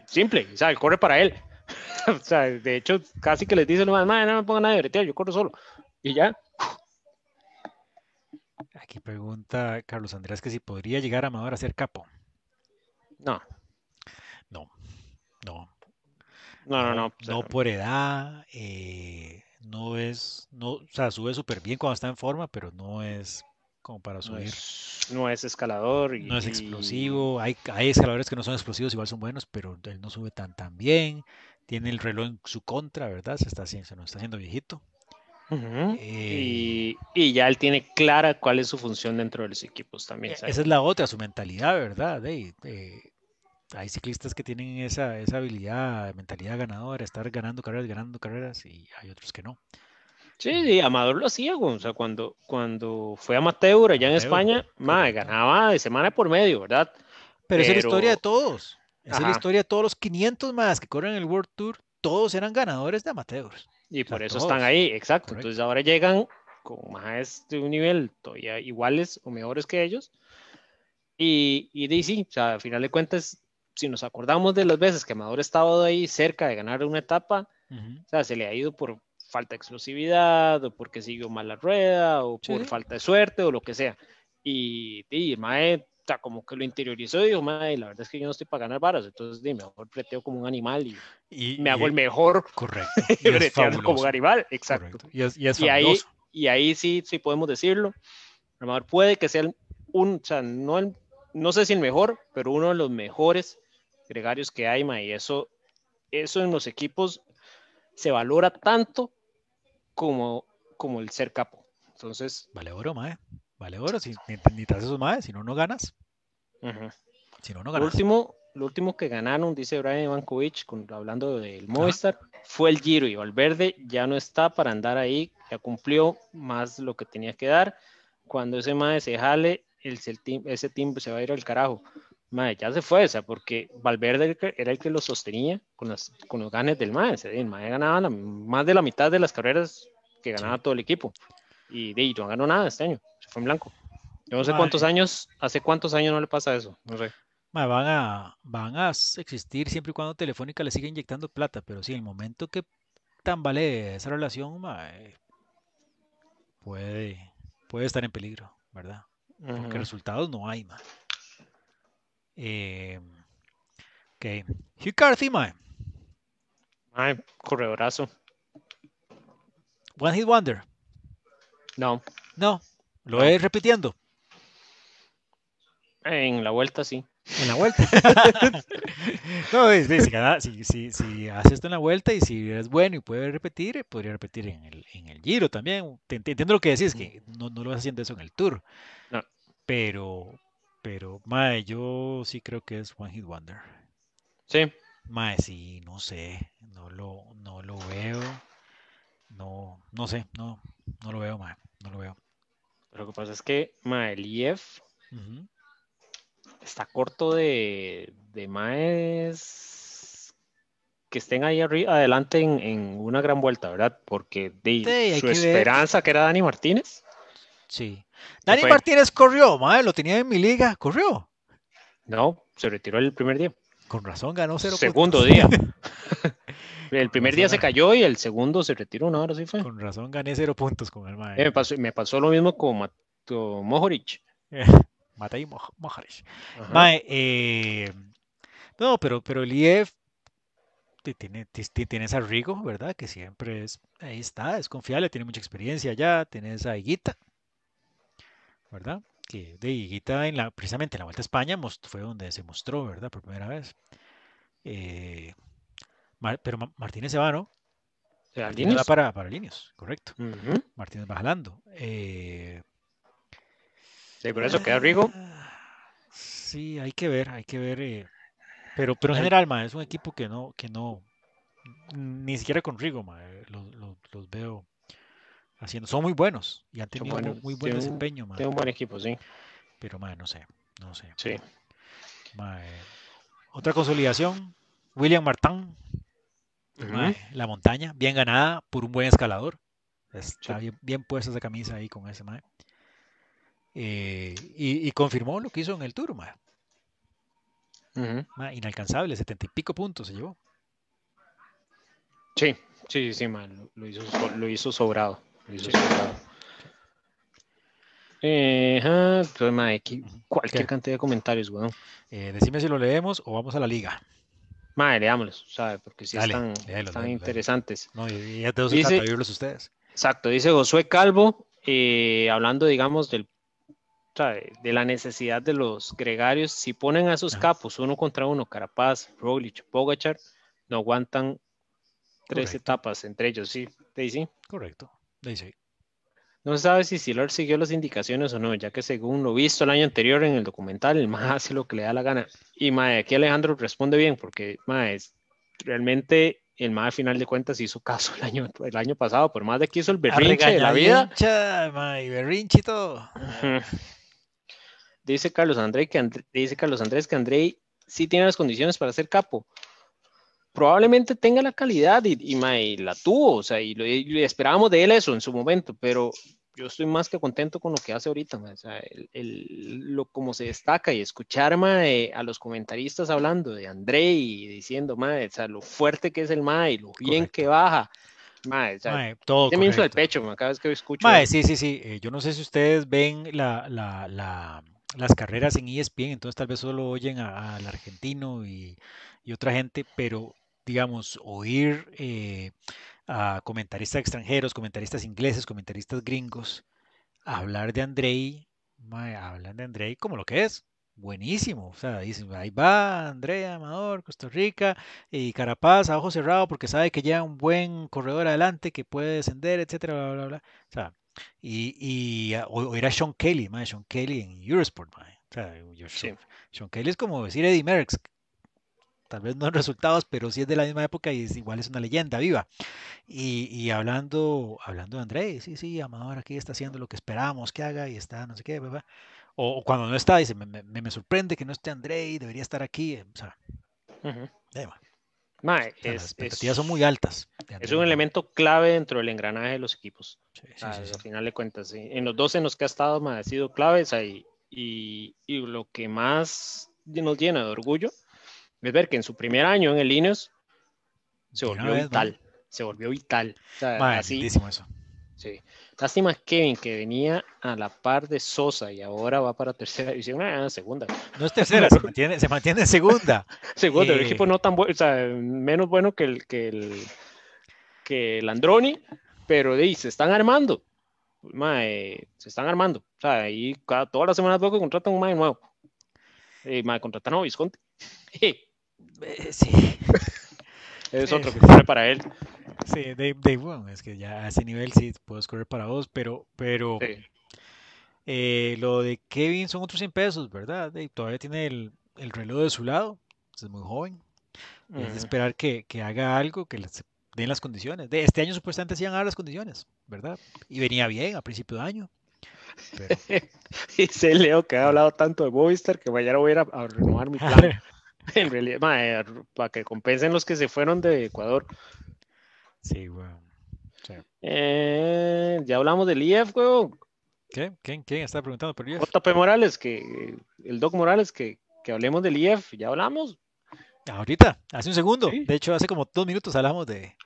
simple, o sea, él corre para él. o sea, de hecho, casi que les dice no me ponga nada de yo corro solo. Y ya. Aquí pregunta Carlos Andrés que si podría llegar a Amador a ser capo. No. No. No. No, no, no. No, por edad. Eh, no es. No, o sea, sube súper bien cuando está en forma, pero no es como para subir. No es, escalador. Y, no es explosivo. Hay, hay escaladores que no son explosivos, igual son buenos, pero él no sube tan, tan bien. Tiene el reloj en su contra, ¿verdad? Se, está, se nos está haciendo viejito. Eh, y, ya él tiene clara cuál es su función dentro de los equipos también. Esa es la otra, su mentalidad, ¿verdad? De, hay ciclistas que tienen esa, esa habilidad, mentalidad ganadora, estar ganando carreras, ganando carreras, y hay otros que no. Sí, sí, Amador lo hacía, o sea, cuando, cuando fue amateur allá en España, más ganaba de semana por medio, ¿verdad? Pero, esa es la historia de todos. Esa es la historia de todos los 500 más que corren el World Tour, todos eran ganadores de amateurs. Y por eso están ahí, exacto. Entonces ahora llegan con más de un nivel todavía iguales o mejores que ellos. Y, y, sí, o sea, al final de cuentas, si nos acordamos de las veces que Amador estaba ahí cerca de ganar una etapa, o sea, se le ha ido por falta de explosividad, o porque siguió mal la rueda, o por falta de suerte, o lo que sea. Y, y Mae, como que lo interiorizó y dijo, Mae, la verdad es que yo no estoy para ganar varas, entonces di, mejor preteo como un animal y, me hago el mejor. Correcto. Y como un animal, exacto. Y, es, ahí, y ahí sí, sí podemos decirlo. Amador puede que sea un, o sea, no, no sé si el mejor, pero uno de los mejores gregarios que hay, ma, y eso, eso en los equipos se valora tanto como, como el ser capo. Entonces. Vale oro, mae. Vale oro. Si necesitas esos mae, si no, no ganas. Si no, no ganas. Lo último, lo último que ganaron, dice Brian Ivankovic, hablando del Movistar, fue el Giro y Valverde ya no está para andar ahí, ya cumplió más lo que tenía que dar. Cuando ese mae se jale, el, ese team se va a ir al carajo ya se fue, o sea, porque Valverde era el que lo sostenía con, las, con los ganes del MAE. el MAE ganaba más de la mitad de las carreras que ganaba todo el equipo. Y de no ganó nada este año, se fue en blanco. Yo no sé cuántos años, hace cuántos años no le pasa eso, no sé. van, a, van a existir siempre y cuando Telefónica le siga inyectando plata, pero sí, el momento que tambalee esa relación, puede, puede estar en peligro, ¿verdad? Porque resultados no hay, más. Eh, ok. Hugh Carthy, mae. Mae, corredorazo. One Hit Wonder. No. No. Lo he repitiendo. En la vuelta sí. En la vuelta. no, si, si, si, hace esto en la vuelta y si es bueno y puede repetir, podría repetir en el, en el Giro también. entiendo lo que decís, que no, no lo vas haciendo eso en el Tour. No. Pero, pero, mae, yo sí creo que es One Hit Wonder. Sí. Mae, sí, no sé, no lo, no lo veo. No, no sé, no, no lo veo, mae, no lo veo. Lo que pasa es que Maeliev está corto de, de maes que estén ahí arriba, adelante en, una gran vuelta, ¿verdad? Porque de su esperanza, que era Dani Martínez. Sí. Dani Martínez corrió, mae, lo tenía en mi liga, corrió. No, se retiró el primer día. Con razón ganó cero Segundo día. el primer día se cayó y el segundo se retiró, ¿no? Ahora sí fue. Con razón gané cero puntos con el mae. Eh, me, pasó, lo mismo con Mato Mohoric. Matei Mohoric. Mae, eh, no, pero, pero el IEF tiene, tiene esa Rigo, ¿verdad? Que siempre es, ahí está, es confiable, tiene mucha experiencia ya, tiene esa Higuita, ¿verdad? Que de Higuita en la, precisamente en la Vuelta a España fue donde se mostró, ¿verdad? Por primera vez. Eh, pero Martínez se va, ¿no? Martínez va para, para líneas, correcto. Martínez va jalando. Eh, sí, por eso queda Rigo. Sí, hay que ver, hay que ver. Eh, pero, pero en general, ma, es un equipo que no, que no, ni siquiera con Rigo, ma, los, veo haciendo. Son muy buenos y han tenido muy buen desempeño. Tiene un buen equipo, sí. Pero, ma, no sé, no sé. Sí. Otra consolidación, William Martán, la montaña, bien ganada por un buen escalador. Está bien, puesta esa camisa ahí con ese mae. Eh, y, confirmó lo que hizo en el Tour, inalcanzable, setenta y pico puntos se llevó. Sí, sí, sí, Lo, hizo, lo hizo sobrado. Hizo sobrado. Eh, cualquier cantidad de comentarios, weón. Eh, decime si lo leemos o vamos a la liga. Madre, leámoslos, ¿sabes? Porque sí están, interesantes. No, y ya te dice, oírlos ustedes. Exacto, dice Josué Calvo, eh, hablando, digamos, del, de la necesidad de los gregarios. Si ponen a esos capos uno contra uno, Carapaz, Roglic, Pogachar, no aguantan tres etapas entre ellos, ¿sí? Daisy. Correcto, Daisy. No se sabe si Silar siguió las indicaciones o no, ya que según lo visto el año anterior en el documental, el más hace lo que le da la gana. Y mae, aquí Alejandro responde bien, porque mae, realmente el más al final de cuentas hizo caso el año, el año pasado, por más de que hizo el berrinche de la vida. Mae, berrinche y todo. Dice Carlos Andrés que dice Carlos Andrés que André sí tiene las condiciones para ser capo. Probablemente tenga la calidad y, y, la tuvo, o sea, y, lo, y esperábamos de él eso en su momento, pero yo estoy más que contento con lo que hace ahorita, o sea, el, lo como se destaca y escuchar a los comentaristas hablando de André y diciendo, o sea, lo fuerte que es el mae, lo bien que baja. Mae, o sea, todo me hizo el pecho cada vez que escucho. sí, sí, sí. Eh, yo no sé si ustedes ven la, la, la, las carreras en ESPN, entonces tal vez solo oyen al argentino y, y, otra gente, pero digamos, oír eh, a comentaristas extranjeros, comentaristas ingleses, comentaristas gringos, hablar de Andrei, hablan de Andrei como lo que es, buenísimo. O sea, dicen, ahí va Andrea Amador, Costa Rica, y Carapaz a ojo cerrado porque sabe que ya un buen corredor adelante que puede descender, etcétera, bla, bla, bla. O sea, y, y oír a Sean Kelly, Sean Kelly en Eurosport, O sea, Sean Kelly es como decir Eddie Merckx, tal vez no en resultados, pero sí es de la misma época y es, igual es una leyenda viva. Y, hablando, hablando de André, sí, sí, Amador aquí está haciendo lo que esperábamos que haga y está no sé qué, O, cuando no está, dice, me, me, sorprende que no esté André, debería estar aquí. O sea, las expectativas son muy altas. Es un elemento clave dentro del engranaje de los equipos. al final de cuentas, en los dos en los que ha estado, ha sido claves ahí. Y, y lo que más nos llena de orgullo es ver que en su primer año en el Linus se volvió vital. Se volvió vital. O sea, así, eso. Sí. Lástima Kevin que venía a la par de Sosa y ahora va para tercera división, ah, segunda. No es tercera, se mantiene, se mantiene en segunda. segunda, el eh, equipo no tan bueno, o sea, menos bueno que el, que el, que el Androni, pero de, se están armando. se están armando. O sea, ahí cada, todas las semanas que contratan un mae nuevo. Y más contrataron a Visconti. Eh, sí. es otro que corre para él. Sí, Dave, Dave bueno, es que ya a ese nivel sí puedes correr para vos, pero, pero eh, lo de Kevin son otros 100 pesos, ¿verdad? Dave todavía tiene el, el reloj de su lado, es muy joven. Es de esperar que, que, haga algo, que les den las condiciones. De este año supuestamente se iban a dar las condiciones, ¿verdad? Y venía bien a principio de año. Dice Leo que ha hablado tanto de Movistar que mañana voy a ir a, renovar mi plan. en realidad, para que compensen los que se fueron de Ecuador. Sí, weón. Eh, ya hablamos del IF, weón. ¿Qué? ¿Quién, ¿Quién está preguntando por IF? JP Morales, que el Doc Morales, que, que hablemos del IF. ¿Ya hablamos? Ahorita, hace un segundo. De hecho, hace como dos minutos hablamos de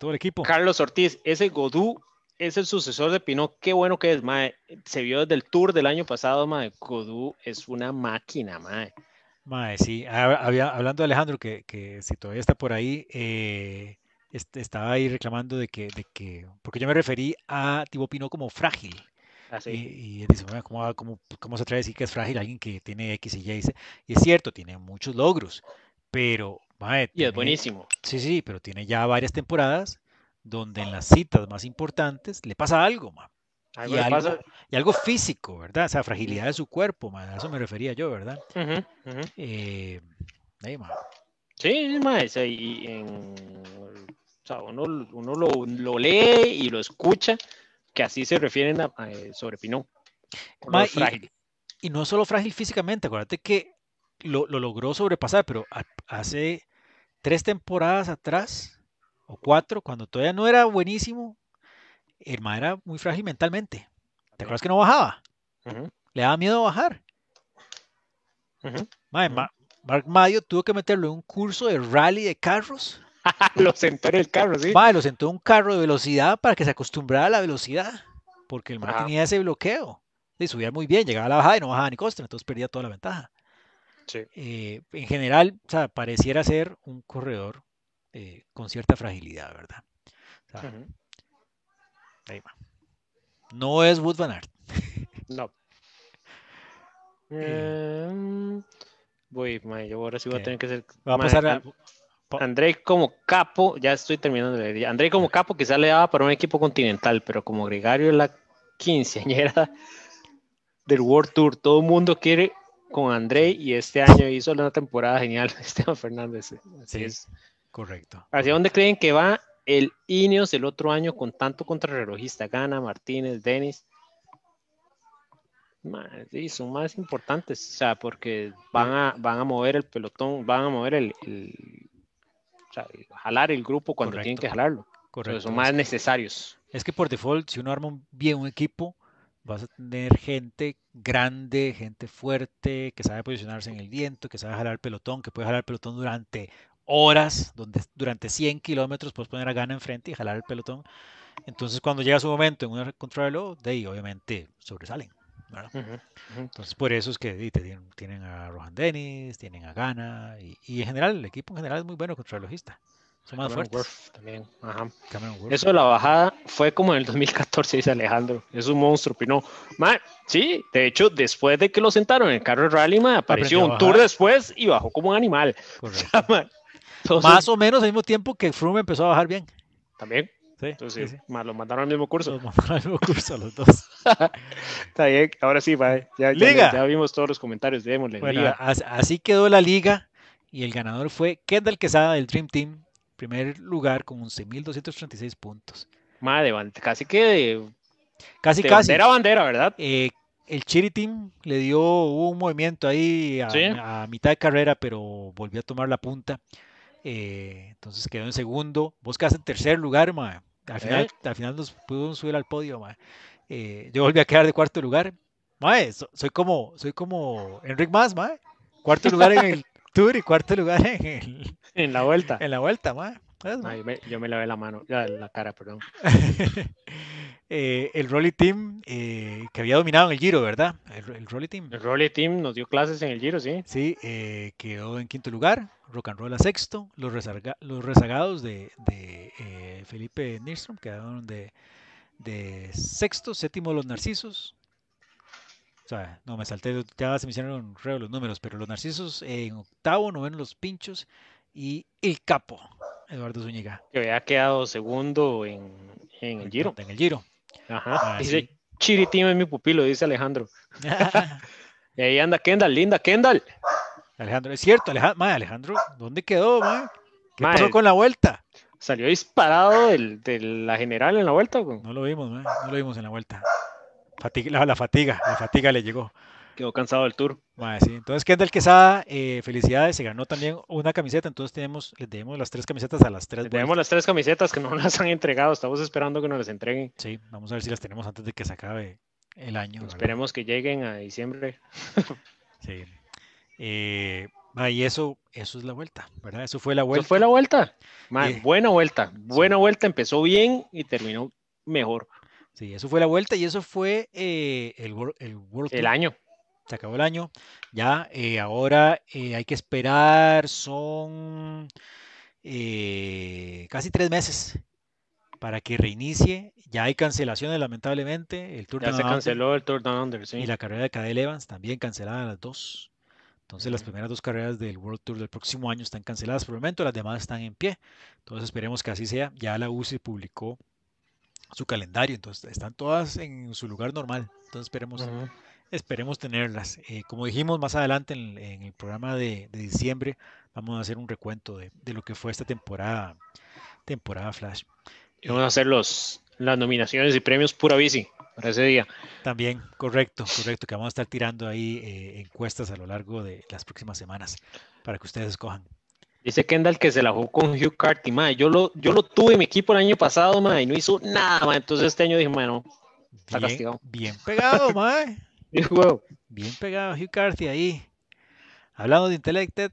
todo el equipo. Carlos Ortiz, ese Godú es el sucesor de Pinot. Qué bueno que es, mae. Se vio desde el tour del año pasado, mae. Godú es una máquina, mae. Mae, sí. Había, hablando de Alejandro, que, que, si todavía está por ahí, eh, este, estaba ahí reclamando de que, de que, porque yo me referí a Tibo Pinot como frágil. Ah, sí. y, y, dice, ¿cómo, cómo, ¿cómo, se atreve a decir que es frágil alguien que tiene X y Y? Y es cierto, tiene muchos logros, pero... Mae, y es buenísimo. Sí, sí, pero tiene ya varias temporadas donde en las citas más importantes le pasa algo, ma. y, algo, y, algo, físico, ¿verdad? O sea, fragilidad de su cuerpo, ma. a eso me refería yo, ¿verdad? Uh -huh, uh -huh. Eh, ahí, ma. Sí, ma, y en, o sea, uno, uno lo, lo, lee y lo escucha, que así se refieren a, a sobre Pinot. Ma, frágil. Y, y, no solo frágil físicamente, acuérdate que lo, lo logró sobrepasar, pero a, hace tres temporadas atrás o cuatro, cuando todavía no era buenísimo, el ma era muy frágil mentalmente. ¿Te acuerdas que no bajaba? Uh -huh. Le daba miedo bajar. Uh -huh. Ma, Ma, Mark Mayo tuvo que meterlo en un curso de rally de carros. lo sentó en el carro, sí. Lo sentó en un carro de velocidad para que se acostumbrara a la velocidad. Porque el ma Ajá. tenía ese bloqueo. Y subía muy bien, llegaba a la bajada y no bajaba ni costra, entonces perdía toda la ventaja. Sí. Eh, en general, o sea, pareciera ser un corredor eh, con cierta fragilidad, ¿verdad? O sea, Uh -huh. Ahí va. No es Wood Van Aert. no. Eh, voy, ma, yo ahora sí voy a tener que ser. Va a pasar a... André como capo, ya estoy terminando de leer. André como capo quizás le daba para un equipo continental, pero como gregario es la quinceañera del World Tour. Todo el mundo quiere con André y este año hizo una temporada genial Esteban Fernández. Así sí, es. Correcto. ¿Hacia dónde creen que va el Ineos el otro año con tanto contrarrelojista? Gana, Martínez, Denis. Sí, son más importantes, o sea, porque van a, van a mover el pelotón, van a mover el, el o sea, jalar el grupo cuando Correcto. tienen que jalarlo. Correcto. son más necesarios. Es que por default, si uno arma bien un equipo, vas a tener gente grande, gente fuerte, que sabe posicionarse en el viento, que sabe jalar el pelotón, que puede jalar el pelotón durante horas, donde durante 100 kilómetros puedes poner a gana enfrente y jalar el pelotón. Entonces, cuando llega su momento en una contrarreloj, de ahí obviamente sobresalen. Uh -huh, uh -huh. Entonces, por eso es que tienen, tienen a Rohan Dennis, tienen a Gana, y, y, en general, el equipo en general es muy bueno contrarrelojista. Son más Cameron fuertes. Worth también. Ajá. Worth. Eso de la bajada fue como en el 2014, dice Alejandro. Es un monstruo, Pino. Man, sí, de hecho, después de que lo sentaron en el carro de rally, man, apareció un tour después y bajó como un animal. Correcto. O sea, man, entonces, más o menos al mismo tiempo que Froome empezó a bajar bien. También. Sí, Entonces, sí, sí. Más, los mandaron al mismo curso. Los mandaron al mismo curso los dos. Está bien, ahora sí, va. Ya, liga. ya, ya vimos todos los comentarios, démosle. Bueno, liga. así quedó la liga y el ganador fue Kendall Quesada del Dream Team, primer lugar con 11.236 puntos. Madre, casi que de, casi, de casi. bandera a bandera, ¿verdad? Eh, el Chiri Team le dio un movimiento ahí a, ¿Sí? a, mitad de carrera, pero volvió a tomar la punta. Eh, entonces quedó en segundo. Vos quedaste en tercer lugar, ma. Al final, ¿Eh? al final nos pudimos subir al podio, ma. Eh, yo volví a quedar de cuarto lugar. Ma, soy como, soy como Enric Más, ma. Cuarto lugar en el Tour y cuarto lugar en el, en la vuelta. En la vuelta, ma. Yo, me, yo, me, lavé la mano, la cara, perdón. eh, el Rolly Team eh, que había dominado en el Giro, ¿verdad? El, el, Rolly Team. El Rolly Team nos dio clases en el Giro, sí. Sí, eh, quedó en quinto lugar. Rock and Roll a sexto. Los, rezarga, los rezagados de, de Felipe Nystrom quedaron de, de, sexto. Séptimo, los Narcisos. no, me salté, ya se me hicieron reo los números, pero los narcisos en octavo, noveno los pinchos y el capo, Eduardo Zúñiga. Que había quedado segundo en, el Giro. En el Giro. Ajá. Ah, dice Chiritín es mi pupilo, dice Alejandro. y ahí anda Kendall, linda Kendall. Alejandro, es cierto, Alejandro, Alejandro ¿dónde quedó, ¿Qué pasó con la vuelta? Salió disparado de la general en la vuelta. No lo vimos, no lo vimos en la vuelta. Fatiga, la, fatiga, la fatiga le llegó. Quedó cansado del tour. sí. Entonces, Kendall Quesada, eh, felicidades, se ganó también una camiseta, entonces tenemos, les debemos las tres camisetas a las tres. Les debemos las tres camisetas que no las han entregado, estamos esperando que nos las entreguen. Sí, vamos a ver si las tenemos antes de que se acabe el año. Esperemos que lleguen a diciembre. sí. Eh, y eso, eso es la vuelta, ¿verdad? Eso fue la vuelta. Eso fue la vuelta. Eh, buena vuelta, buena vuelta, empezó bien y terminó mejor. Sí, eso fue la vuelta y eso fue eh, el, el World El año. Se acabó el año. Ya, eh, ahora eh, hay que esperar, son casi tres meses para que reinicie. Ya hay cancelaciones, lamentablemente. El Tour ya se canceló el Tour Down Under, sí. Y la carrera de Cadel Evans también cancelada las dos. Entonces las primeras dos carreras del World Tour del próximo año están canceladas por el momento, las demás están en pie. Entonces esperemos que así sea. Ya la UCI publicó su calendario, entonces están todas en su lugar normal. Entonces esperemos, esperemos tenerlas. Eh, como dijimos más adelante en, el programa de, diciembre, vamos a hacer un recuento de, lo que fue esta temporada, temporada Flash. Y vamos a hacer los, las nominaciones y premios pura bici para ese día. También, correcto, correcto, que vamos a estar tirando ahí eh, encuestas a lo largo de las próximas semanas para que ustedes escojan. Dice Kendall que se la jugó con Hugh Carty, madre. Yo lo, yo lo tuve en mi equipo el año pasado, madre, y no hizo nada, madre. Entonces este año dije, bueno, está bien, castigado. Bien pegado, bien pegado Hugh Carty ahí. Hablando de Intellected.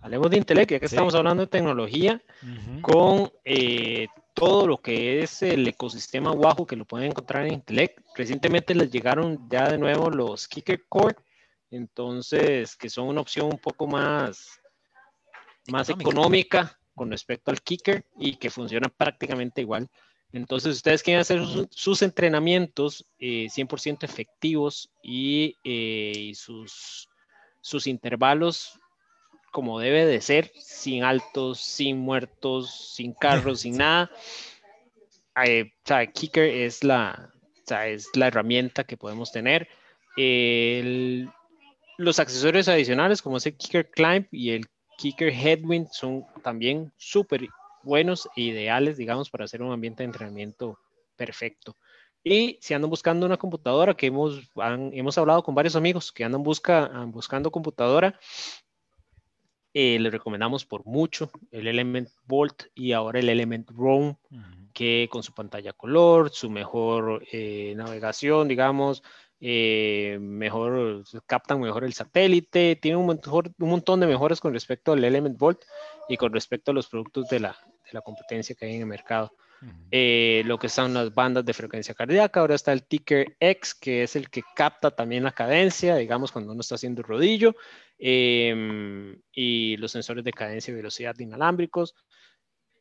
Hablemos de Intellect, ya que estamos hablando de tecnología, con eh, todo lo que es el ecosistema Wahoo que lo pueden encontrar en Intellect. Recientemente les llegaron ya de nuevo los Kicker Core, entonces, que son una opción un poco más más económica con respecto al kicker y que funciona prácticamente igual. Entonces, ustedes quieren hacer sus, entrenamientos 100% eh, efectivos y, eh, sus, sus intervalos como debe de ser, sin altos, sin muertos, sin carros, sin nada. Eh, kicker es la, es la herramienta que podemos tener. los accesorios adicionales como es el Kicker Climb y el Kicker Headwind son también súper buenos e ideales, digamos, para hacer un ambiente de entrenamiento perfecto. Y si andan buscando una computadora, que hemos, hemos hablado con varios amigos que andan busca, buscando computadora, eh, les recomendamos por mucho el Element Bolt y ahora el Element Roam, que con su pantalla color, su mejor eh, navegación, digamos, eh, mejor, captan mejor el satélite, tiene un, un montón de mejoras con respecto al Element Volt y con respecto a los productos de la, de la competencia que hay en el mercado. Eh, lo que son las bandas de frecuencia cardíaca, ahora está el Ticker X, que es el que capta también la cadencia, digamos, cuando uno está haciendo rodillo, em, y los sensores de cadencia y velocidad inalámbricos,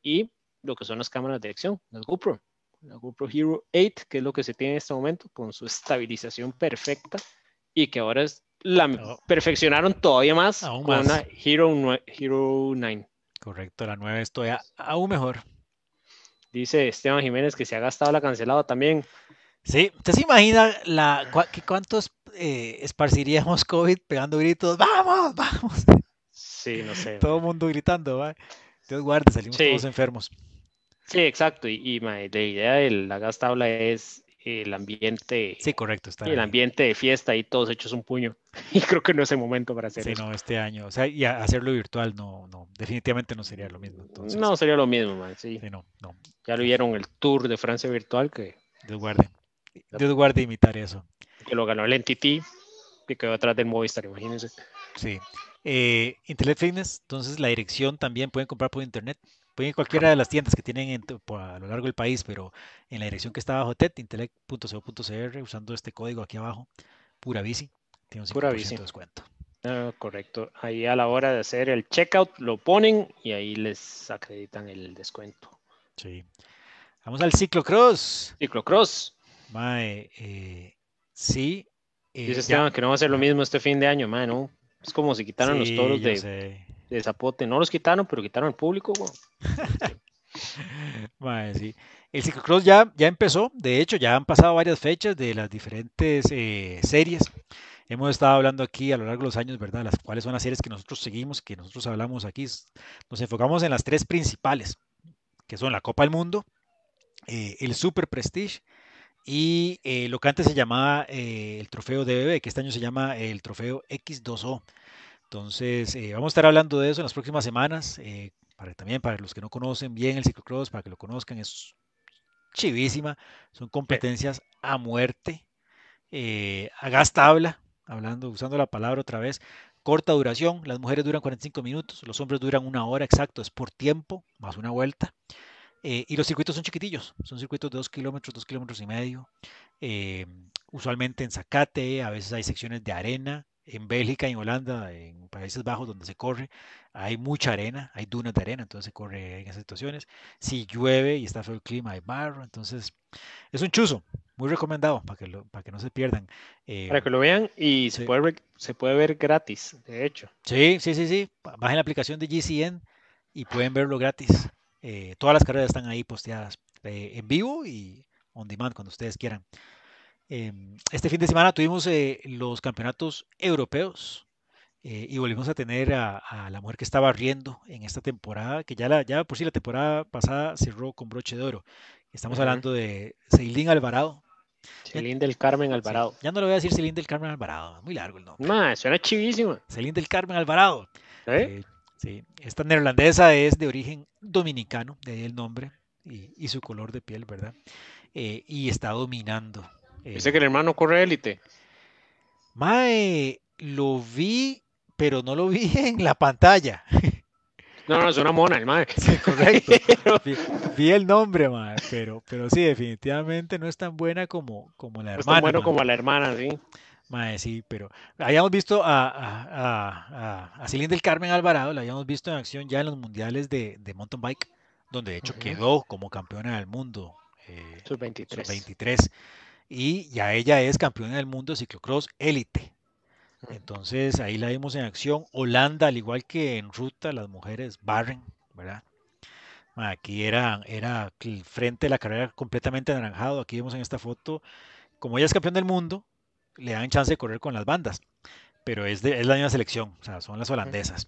y lo que son las cámaras de acción, las GoPro la GoPro Hero 8, que es lo que se tiene en este momento, con su estabilización perfecta y que ahora es la perfeccionaron todavía más con una Hero, Hero 9. Correcto, la 9 es todavía aún mejor. Dice Esteban Jiménez que se ha gastado la cancelada también. Sí, ¿usted se imagina la, cuántos eh, esparciríamos COVID pegando gritos? ¡Vamos, vamos! Sí, no sé. Todo el mundo gritando, ¿va? Dios guarde, salimos todos enfermos. Sí, exacto. Y, la idea de la gastabla es el ambiente. Sí, correcto. Está el ambiente de fiesta y todos hechos un puño. Y creo que no es el momento para hacer sí, eso. no, este año. O sea, y hacerlo virtual no, no, definitivamente no sería lo mismo. no, sería lo mismo, man, sí. sí no, no. Ya lo vieron el Tour de Francia virtual que. Dios guarde. Dios guarde imitar eso. Que lo ganó el NTT, que quedó atrás del Movistar, imagínense. Sí. Eh, Internet Fitness, entonces la dirección también pueden comprar por internet. Pueden ir a cualquiera de las tiendas que tienen a lo largo del país, pero en la dirección que está abajo, TED, intellect.co.cr, usando este código aquí abajo, pura bici, tiene un 5% de descuento. Ah, correcto. Ahí a la hora de hacer el checkout lo ponen y ahí les acreditan el descuento. Sí. Vamos al ciclocross. Ciclocross. Mae, eh, sí, Dice Esteban que no va a ser lo mismo este fin de año, man, ¿no? Es como si quitaran los toros de, de, Zapote. No los quitaron, pero quitaron al público. sí. El ciclocross ya, ya empezó. De hecho, ya han pasado varias fechas de las diferentes eh, series. Hemos estado hablando aquí a lo largo de los años, ¿verdad? Las cuáles son las series que nosotros seguimos, que nosotros hablamos aquí. Nos enfocamos en las tres principales, que son la Copa del Mundo, eh, el Super Prestige y eh, lo que antes se llamaba eh, el trofeo DBB, que este año se llama el trofeo X2O. Entonces, eh, vamos a estar hablando de eso en las próximas semanas. para, también para los que no conocen bien el ciclocross, para que lo conozcan, es chivísima. Son competencias a muerte, a gas tabla, hablando, usando la palabra otra vez. Corta duración, las mujeres duran 45 minutos, los hombres duran una hora exacto, es por tiempo, más una vuelta. Eh, y los circuitos son chiquitillos, son circuitos de 2 kilómetros, 2 kilómetros y medio. Eh, usualmente en Zacate, a veces hay secciones de arena. En Bélgica, en Holanda, en Países Bajos, donde se corre, hay mucha arena, hay dunas de arena, entonces se corre en esas situaciones. Si llueve y está feo el clima, hay barro, entonces es un chuzo, muy recomendado para que, para que no se pierdan. Eh, para que lo vean y se, puede, se puede ver gratis, de hecho. Sí, sí, sí, sí. Bajen la aplicación de GCN y pueden verlo gratis. Eh, todas las carreras están ahí posteadas eh, en vivo y on demand cuando ustedes quieran. Em, este fin de semana tuvimos eh, los campeonatos europeos y volvimos a tener a, la mujer que estaba riendo en esta temporada, que ya, la, ya por sí la temporada pasada cerró con broche de oro. Estamos hablando de Ceilín Alvarado. Ceilín del Carmen Alvarado. ya no le voy a decir Ceilín del Carmen Alvarado, muy largo el nombre. suena chivísimo. Ceilín del Carmen Alvarado. Sí, esta neerlandesa es de origen dominicano, de ahí el nombre y, su color de piel, ¿verdad? Eh, y está dominando. Dice que el hermano corre élite. Mae, lo vi, pero no lo vi en la pantalla. No, no, es una mona, el mae. Sí, correcto. vi, el nombre, mae, pero, pero sí, definitivamente no es tan buena como, como la hermana. No es tan bueno como la hermana, sí. Mae, sí, pero habíamos visto a, a, a, del Carmen Alvarado, la habíamos visto en acción ya en los mundiales de, de mountain bike, donde de hecho quedó como campeona del mundo. Eh, Sus 23. 23. Y ya ella es campeona del mundo de ciclocross élite. Entonces ahí la vimos en acción. Holanda, al igual que en ruta, las mujeres barren, ¿verdad? Aquí era, era el frente de la carrera completamente anaranjado. Aquí vemos en esta foto, como ella es campeona del mundo, le dan chance de correr con las bandas, pero es, de, es la misma selección, o sea, son las holandesas.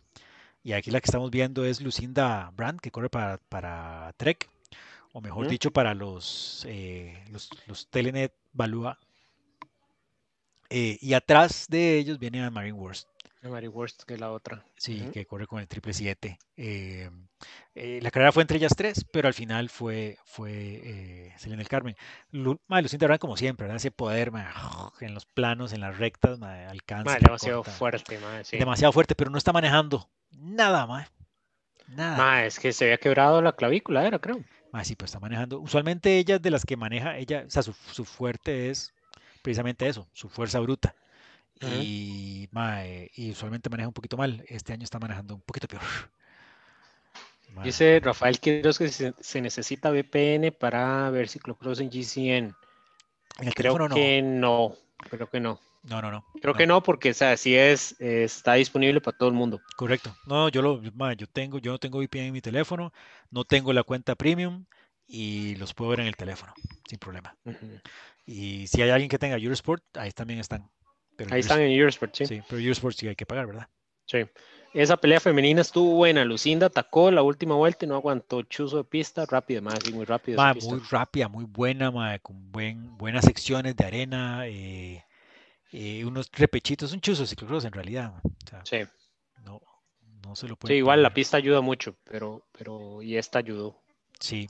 Y aquí la que estamos viendo es Lucinda Brandt, que corre para, para Trek, o mejor dicho, para los, eh, los, los, Telenet Balúa. Eh, y atrás de ellos viene a Marine Worst. Mary Worst, que es la otra. Sí, que corre con el triple 7. Eh, eh, la carrera fue entre ellas tres, pero al final fue, fue eh, Selena del Carmen. Lu, Lucinda Brand, como siempre, ¿verdad? ese poder en los planos, en las rectas, alcanza. demasiado fuerte, sí. Demasiado fuerte, pero no está manejando nada, más. Nada. es que se había quebrado la clavícula, era, creo. Sí, pues está manejando. Usualmente ella de las que maneja, ella, o sea, su, su fuerte es precisamente eso, su fuerza bruta y, y usualmente maneja un poquito mal. Este año está manejando un poquito peor. Dice Rafael Quiroz que se, necesita VPN para ver ciclocross en GCN. En el creo teléfono que no. Creo que no. No, no, no. Creo que no, porque o sea, sí es, está disponible para todo el mundo. Correcto. No, yo lo, yo tengo, yo no tengo VPN en mi teléfono, no tengo la cuenta premium y los puedo ver en el teléfono, sin problema. Y si hay alguien que tenga Eurosport, ahí también están. Ahí están en Eurosport, sí. Sí, pero Eurosport sí hay que pagar, ¿verdad? Sí. Esa pelea femenina estuvo buena. Lucinda atacó la última vuelta y no aguantó chuzo de pista. Rápido, más, muy rápido. muy rápida, muy buena, con buen, buenas secciones de arena, eh, eh, unos repechitos, un chuzo ciclocross en realidad. sí. No, no se lo puede. Sí, igual la pista ayuda mucho, pero, pero y esta ayudó. Sí.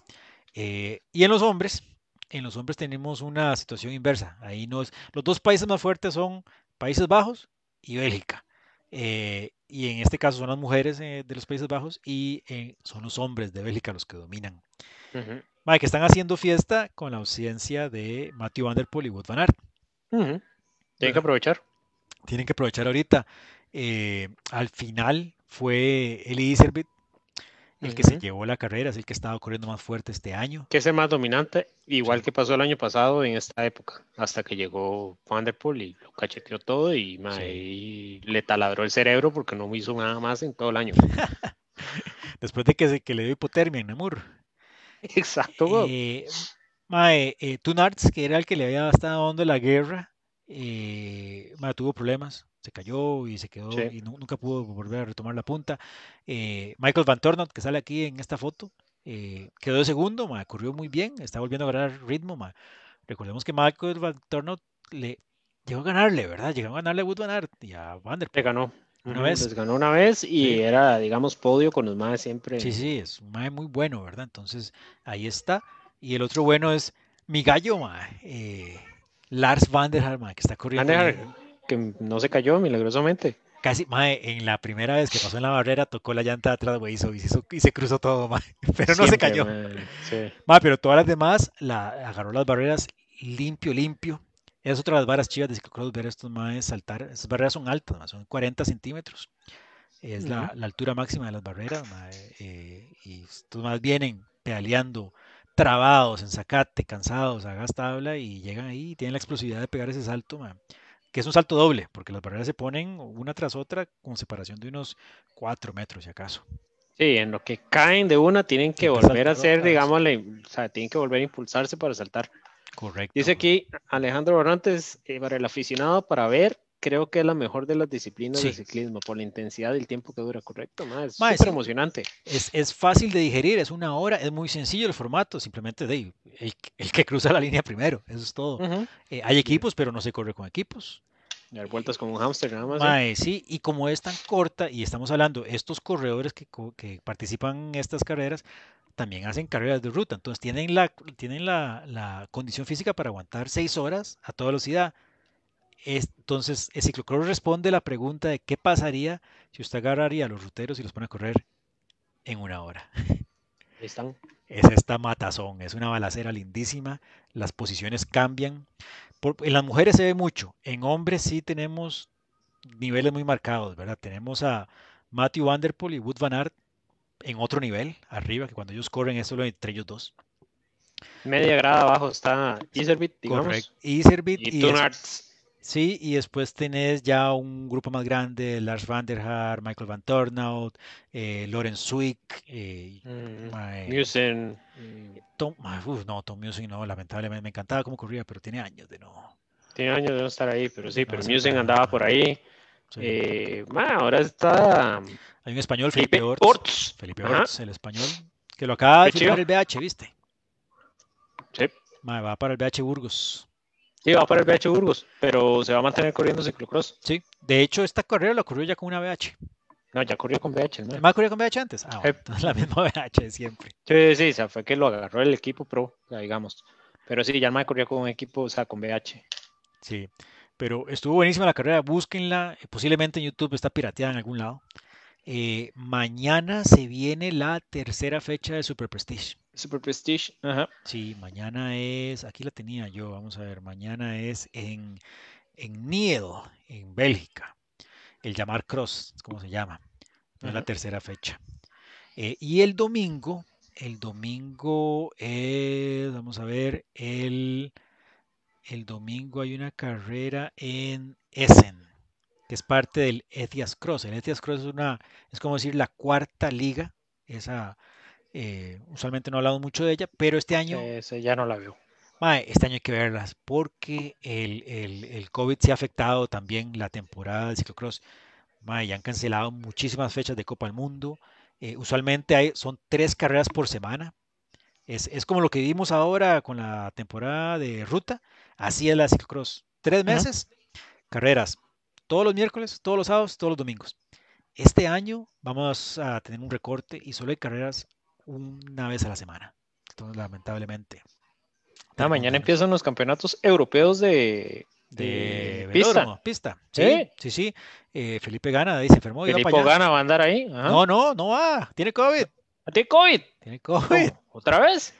Eh, y en los hombres, en los hombres tenemos una situación inversa. Ahí no es, los dos países más fuertes son Países Bajos y Bélgica. Eh, y en este caso son las mujeres eh, de los Países Bajos y eh, son los hombres de Bélgica los que dominan. que están haciendo fiesta con la ausencia de Matthew Van Der Poel y Wout Van Aert. Tienen que aprovechar. Tienen que aprovechar ahorita. al final fue Eli Iservit el que se llevó la carrera, es el que ha estado corriendo más fuerte este año. Que es el más dominante, igual que pasó el año pasado en esta época, hasta que llegó Van der Poel y lo cacheteó todo y, le taladró el cerebro porque no hizo nada más en todo el año. Después de que, se, que le dio hipotermia en Namur. Exacto. Eh, mae, eh, Tunarts, que era el que le había estado dando la guerra, eh, tuvo problemas, se cayó y se quedó y nunca pudo volver a retomar la punta. Eh, Michael Van Tornot, que sale aquí en esta foto, eh, quedó de segundo, ma, corrió muy bien, está volviendo a ganar ritmo. Ma. Recordemos que Michael Van Tornot le llegó a ganarle, ¿verdad? Llegó a ganarle a Wood Van Aert y a Van der Le ganó. Una vez. ganó una vez y era, digamos, podio con los más siempre. Sí, sí, es un mae muy bueno, ¿verdad? Entonces, ahí está. Y el otro bueno es mi gallo, ma, eh, Lars Van der Haar, que está corriendo. que no se cayó milagrosamente. Casi, mae, en la primera vez que pasó en la barrera, tocó la llanta de atrás, güey, y, se cruzó todo, mae, pero no se cayó. Sí. pero todas las demás la agarró las barreras limpio, limpio. Es otra de las barras chivas de ciclocross ver estos maes saltar. Esas barreras son altas, son 40 centímetros. Es la, altura máxima de las barreras, eh, y estos más vienen pedaleando trabados en sacate, cansados, a gas tabla y llegan ahí y tienen la explosividad de pegar ese salto, que es un salto doble, porque las barreras se ponen una tras otra con separación de unos 4 metros, si acaso. Sí, en lo que caen de una tienen que volver a hacer, digamos, o sea, tienen que volver a impulsarse para saltar. Correcto. Dice aquí Alejandro Barrantes, eh, para el aficionado, para ver creo que es la mejor de las disciplinas de ciclismo por la intensidad y el tiempo que dura, correcto. es súper emocionante. Es, fácil de digerir, es una hora, es muy sencillo el formato, simplemente de el, que cruza la línea primero, eso es todo. Eh, hay equipos, pero no se corre con equipos. Dar vueltas como un hámster nada más. ¿eh? sí, y como es tan corta, y estamos hablando, estos corredores que, que participan en estas carreras también hacen carreras de ruta, entonces tienen la, tienen la, la condición física para aguantar seis horas a toda velocidad entonces, el ciclocross responde la pregunta de qué pasaría si usted agarraría a los ruteros y los pone a correr en una hora. están. Es esta matazón, es una balacera lindísima, las posiciones cambian. en las mujeres se ve mucho, en hombres sí tenemos niveles muy marcados, ¿verdad? Tenemos a Matthew Vanderpool y Wood Van Aert en otro nivel, arriba, que cuando ellos corren es solo entre ellos dos. Media grada abajo está Iserbit, digamos. Correcto. Iserbit y, y Sí, y después tenés ya un grupo más grande, Lars van der Haar, Michael van Tornout, eh, Lorenz Zwick, eh, mm, Musen. Tom, no, Tom Musen no, lamentablemente me encantaba cómo corría, pero tiene años de no. Tiene años de no estar ahí, pero sí, pero Musen andaba por ahí. Eh, ahora está. Hay un español, Felipe, Orts. Felipe Orts, el español, que lo acaba de firmar el BH, ¿viste? Sí. va para el BH Burgos. Sí, va para el BH Burgos, pero se va a mantener corriendo ciclocross. Sí, de hecho, esta carrera la corrió ya con una BH. No, ya corrió con BH, ¿no? ¿Más corrió con BH antes? Ah, la misma BH de siempre. Sí, sí, o sea, fue que lo agarró el equipo pro, digamos. Pero sí, ya me corrió con un equipo, o sea, con BH. Sí, pero estuvo buenísima la carrera, búsquenla, posiblemente en YouTube está pirateada en algún lado. Eh, mañana se viene la tercera fecha de Super Prestige. Super Prestige, ajá. Sí, mañana es, aquí la tenía yo, vamos a ver, mañana es en, en Niel, en Bélgica. El llamar Cross, es como se llama. Es la tercera fecha. Eh, y el domingo, el domingo es, vamos a ver, el, el domingo hay una carrera en Essen que es parte del Etias Cross. El Etias Cross es una, es como decir la cuarta liga. Esa, eh, usualmente no he hablado mucho de ella, pero este año. ya no la veo. este año hay que verlas porque el, el, COVID se ha afectado también la temporada de ciclocross. ya han cancelado muchísimas fechas de Copa del Mundo. Eh, usualmente hay, son tres carreras por semana. Es, es, como lo que vimos ahora con la temporada de ruta. Así es la ciclocross. Tres meses, carreras todos los miércoles, todos los sábados, todos los domingos. Este año vamos a tener un recorte y solo hay carreras una vez a la semana. Entonces, lamentablemente. Ah, mañana empiezan los campeonatos europeos de, de, pista. pista. Sí, sí, sí. Eh, Felipe Gana ahí se enfermó. Felipe Gana va a andar ahí. No, no, no va. Tiene COVID. ¿Tiene COVID? Tiene COVID. ¿Otra vez?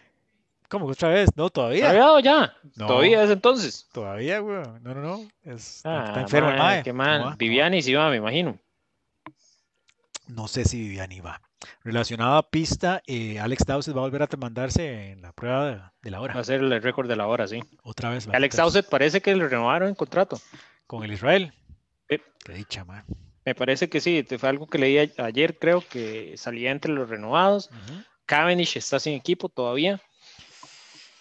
¿Cómo otra vez? No, todavía. ¿Todavía ya? ¿Todavía es entonces? Todavía, güey. No, no, no. está ah, enfermo el. Qué mal. Viviani sí va, me imagino. No sé si Viviani va. Relacionado a pista, eh, Alex Dowsett va a volver a mandarse en la prueba de, la hora. Va a ser el récord de la hora, sí. Otra vez. Alex Dowsett parece que le renovaron el contrato. Con el Israel. Qué dicha, man. Me parece que sí, fue algo que leí ayer, creo que salía entre los renovados. Cavendish está sin equipo todavía.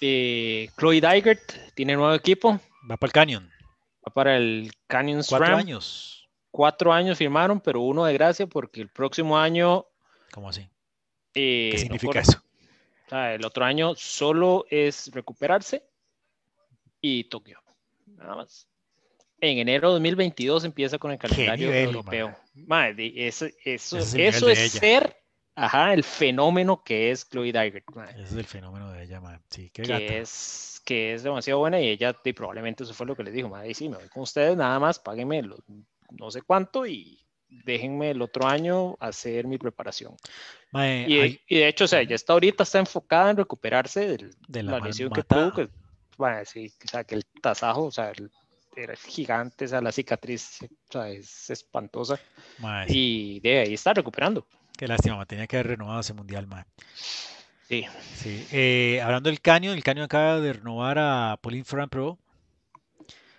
Eh, Chloe Dygert tiene nuevo equipo. Va para el Canyon. Va para el Canyon. Cuatro años. Cuatro años firmaron, pero uno de gracia porque el próximo año. ¿Cómo así? Eh, ¿Qué significa eso? el otro año solo es recuperarse y Tokio. Nada más en enero de 2022 empieza con el calendario europeo. Madre, eso, eso, eso es ser ajá, el fenómeno que es Chloe Dygert. Ese es el fenómeno de ella, madre. Sí, qué que es que es demasiado buena y ella y probablemente eso fue lo que le dijo, madre, sí, me voy con ustedes, nada más, páguenme no sé cuánto y déjenme el otro año hacer mi preparación. y, de hecho, o sea, ya está ahorita está enfocada en recuperarse de la, lesión que tuvo, que, sí, o sea, que el tasajo, o sea, el era gigante, o sea, la cicatriz o sea, es espantosa. Y de ahí está recuperando. Qué lástima, tenía que haber renovado ese mundial, man. Sí. sí. Eh, hablando del Canyon, el Canyon acaba de renovar a Pauline Fran Pro.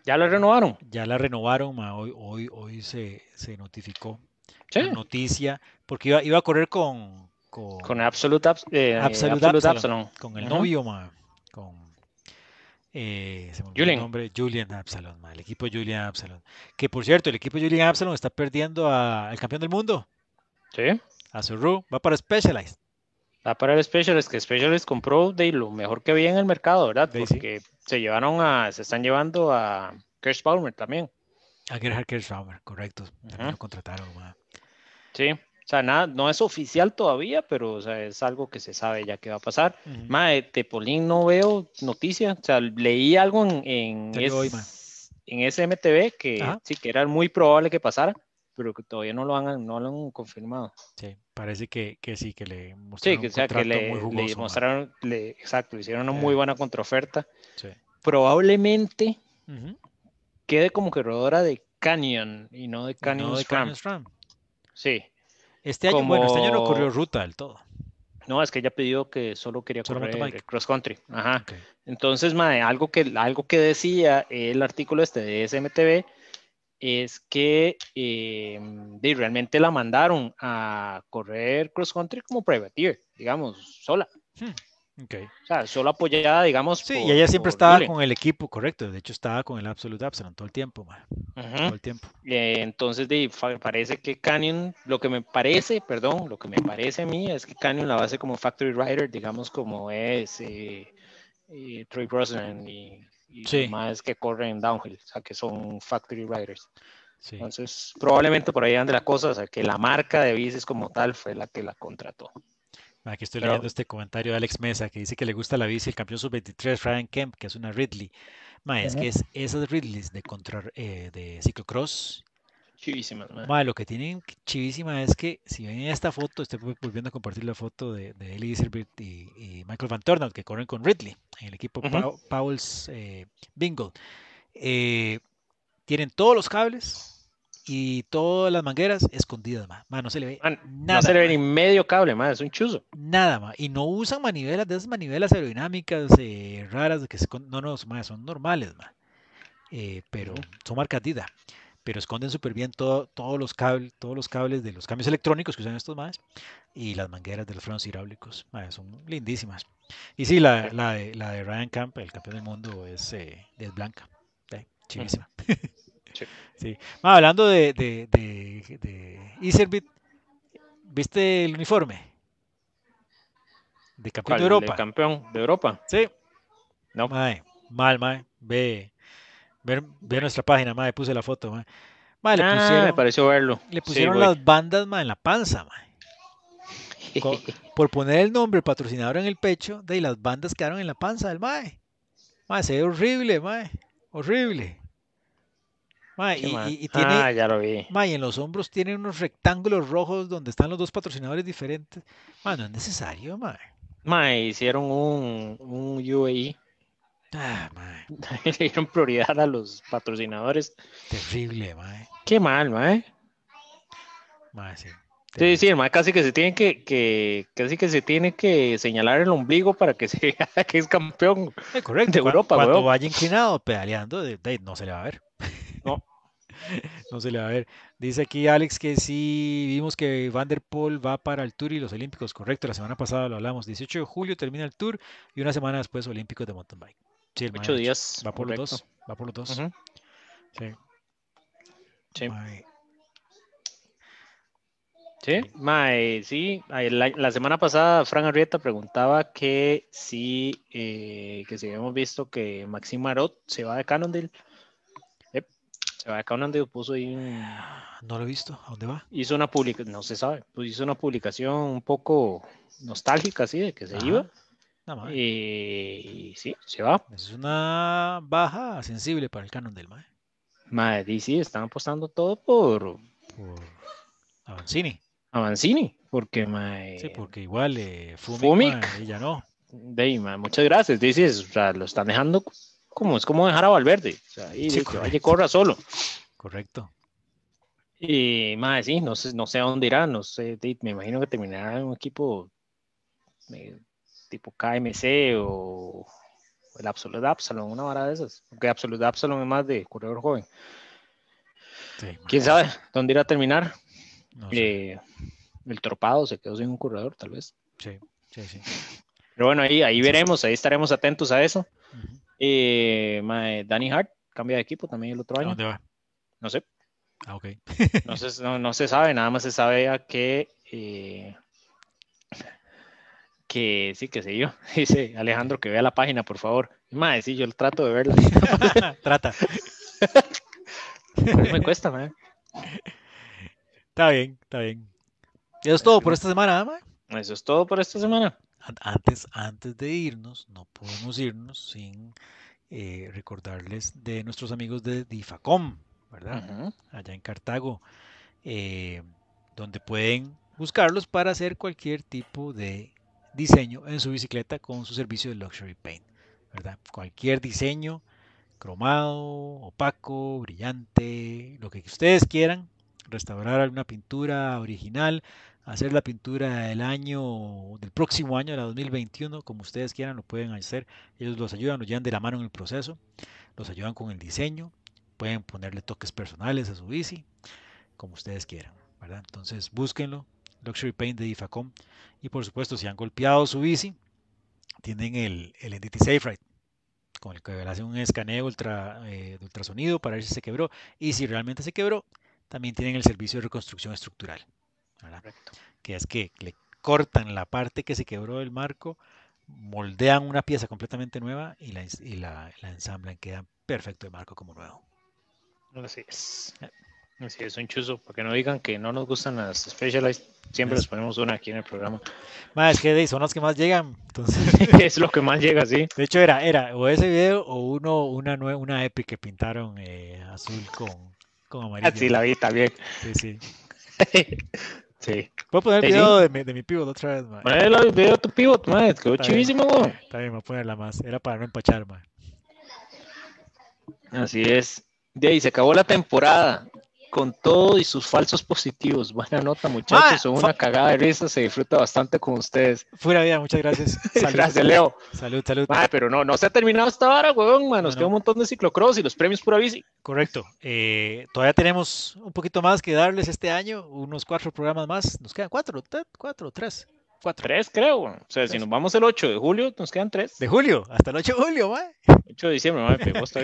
¿Ya la renovaron? Ya la renovaron, hoy, hoy, hoy se, se notificó la noticia, porque iba, iba a correr con... Con, con Absolute, eh, Absolute, Con el novio, ma, con eh, se me Julian. el nombre, Julian Absalon, el equipo Julian Absalon. Que por cierto, el equipo Julian Absalon está perdiendo al campeón del mundo. Sí. A Zuru, va para Specialized. Va para el Specialized, que Specialized compró de lo mejor que había en el mercado, ¿verdad? Porque se llevaron a, se están llevando a Kirsch Palmer también. A Gerhard Kirsch Palmer, correcto. También lo contrataron. Sí. O sea, nada, no es oficial todavía, pero o sea, es algo que se sabe ya que va a pasar. Uh Tepolín no veo noticias. O sea, leí algo en, en, en SMTV que sí que era muy probable que pasara, pero que todavía no lo han, no lo han confirmado. Sí, parece que, que sí, que le mostraron. Sí, que, o sea, que le, le mostraron, le, exacto, le hicieron una muy buena contraoferta. Sí. Probablemente quede como corredora de Canyon y no de Canyon, no de Canyon Sí. Este año, bueno, este año no corrió ruta del todo. No, es que ella pidió que solo quería correr cross country. Ajá. Entonces, mae, algo que, algo que decía el artículo este de SMTV es que eh, realmente la mandaron a correr cross country como privateer, digamos, sola. Hmm. Okay. O sea, solo apoyada, digamos. Sí, y ella siempre estaba con el equipo, correcto. De hecho, estaba con el Absolute Absalom todo el tiempo, todo el tiempo. Eh, entonces, de, parece que Canyon, lo que me parece, perdón, lo que me parece a mí es que Canyon la base como Factory Rider, digamos, como es eh, eh, Troy Brosnan y, más que corren downhill, o sea, que son Factory Riders. Entonces, probablemente por ahí ande la cosa, o sea, que la marca de bicis como tal fue la que la contrató. Aquí estoy leyendo este comentario de Alex Mesa que dice que le gusta la bici el campeón sub-23 Ryan Kemp, que es una Ridley. Ma, es que es esas Ridleys de contra eh, de ciclocross. Chivísimas, lo que tienen chivísima es que si ven esta foto, estoy volviendo a compartir la foto de, de Eli y, Michael Van Turnhout que corren con Ridley en el equipo Powell's eh, Bingo. Eh, tienen todos los cables, y todas las mangueras escondidas, más. no se le ve nada. No se le ve ni medio cable, más. Es un chuzo. Nada, más. Y no usan manivelas de esas manivelas aerodinámicas eh, raras que se, no, no, son normales, más. Eh, pero son marcas DIDA. Pero esconden súper bien todo, todos los cables, todos los cables de los cambios electrónicos que usan estos más y las mangueras de los frenos hidráulicos. son lindísimas. Y sí, la, la, de, la de Ryan Camp, el campeón del mundo, es, eh, es blanca. chivísima. Sí. hablando de, de, de, ¿viste el uniforme? De campeón de Europa. campeón de Europa? Sí. No. mal, mae. Ve, ve, nuestra página, mae. Puse la foto, mae. le ah, pusieron, me pareció verlo. Le pusieron las bandas, mae, en la panza, mae. Por poner el nombre del patrocinador en el pecho, de las bandas quedaron en la panza del mae. Mae, se ve horrible, mae. Horrible y, tiene, ah, ya lo vi. en los hombros tiene unos rectángulos rojos donde están los dos patrocinadores diferentes. Ma, no es necesario, ma. Ma, hicieron un, un UAE. Ah, Le dieron prioridad a los patrocinadores. Terrible, ma. Qué mal, ma. Ma, sí. Sí, sí, casi que se tiene que, que, casi que se tiene que señalar el ombligo para que se vea que es campeón correcto. de Europa. Cuando, vaya inclinado pedaleando, de, no se le va a ver. No. no se le va a ver. Dice aquí Alex que sí vimos que Van der Poel va para el Tour y los Olímpicos, correcto. La semana pasada lo hablamos. 18 de julio termina el Tour y una semana después Olímpicos de mountain bike. Sí, Ocho días. Va por los dos. Va por los dos. Sí. Sí. Sí, mae, sí. La, semana pasada Fran Arrieta preguntaba que si, eh, que si habíamos visto que Maxim Marot se va de Cannondale. se va de Cannondale, puso ahí un... No lo he visto. ¿A dónde va? Hizo una publicación, no se sabe, pues hizo una publicación un poco nostálgica, así, de que se iba. Y sí, se va. Es una baja sensible para el Cannondale, mae. Mae, sí, están apostando todo por... Por Avancini a Mancini, porque mae, Sí, porque igual eh, Fumic, ella no. De, muchas gracias, dices, o sea, lo están dejando como es como dejar a Valverde, o sea, y que vaya corra solo. Correcto. Y más sí, no sé, no sé a dónde irá, no sé, me imagino que terminará en un equipo eh, tipo KMC o el Absolute Absalon, una vara de esas, porque Absolute Absalon es más de corredor joven. Sí, ¿Quién sabe dónde irá a terminar? Eh, el tropado se quedó sin un corredor, tal vez. Sí, sí, sí. Pero bueno, ahí, ahí veremos, ahí estaremos atentos a eso. Eh, Danny Hart cambia de equipo también el otro año. ¿Dónde va? No sé. Ah, ok. no, se, no, se sabe, nada más se sabe que. Eh, que sí, que sé yo. Dice Alejandro que vea la página, por favor. Más, sí, yo trato de verla. Trata. me cuesta, man. Está bien, está bien. Eso es todo por esta semana, ¿no? Eso es todo por esta semana. Antes, antes de irnos, no podemos irnos sin eh, recordarles de nuestros amigos de Difacom, ¿verdad? Allá en Cartago, eh, donde pueden buscarlos para hacer cualquier tipo de diseño en su bicicleta con su servicio de Luxury Paint, ¿verdad? Cualquier diseño, cromado, opaco, brillante, lo que ustedes quieran, restaurar alguna pintura original, hacer la pintura del año, del próximo año, la 2021, como ustedes quieran, lo pueden hacer. Ellos los ayudan, los llevan de la mano en el proceso, los ayudan con el diseño, pueden ponerle toques personales a su bici, como ustedes quieran, ¿verdad? Entonces búsquenlo, Luxury Paint de IFACOM. Y por supuesto, si han golpeado su bici, tienen el, el Entity Safe Ride, con el que hacen un escaneo ultra, eh, de ultrasonido para ver si se quebró. Y si realmente se quebró, también tienen el servicio de reconstrucción estructural, que es que le cortan la parte que se quebró del marco, moldean una pieza completamente nueva y la, y la, ensamblan, queda perfecto de marco como nuevo. Así es. Así es, un chuzo, para que no digan que no nos gustan las Specialized, siempre les ponemos una aquí en el programa. Más es que son las que más llegan, entonces... es lo que más llega, sí. De hecho, era, era o ese video o uno, una, una Epic que pintaron eh, azul con, Ah, sí, la vi también. Sí, sí. sí. Puedo poner el video de, mi, de mi pivot otra vez, man. el video de tu pivot, man. Quedó chivísimo, man. Está bien, voy a ponerla más. Era para no empachar, man. Así es. De ahí se acabó la temporada con todo y sus falsos positivos. Buena nota, muchachos. Son una cagada de risa. Se disfruta bastante con ustedes. Fuera vida, muchas gracias. gracias, Leo. Salud, salud. pero no, no se ha terminado esta hora, weón. Nos queda un montón de ciclocross y los premios pura bici. Correcto. Eh, todavía tenemos un poquito más que darles este año. Unos cuatro programas más. Nos quedan cuatro, cuatro, tres. Cuatro. Tres, creo. O sea, si nos vamos el 8 de julio, nos quedan tres. De julio, hasta el 8 de julio, man. 8 de diciembre, man, pero está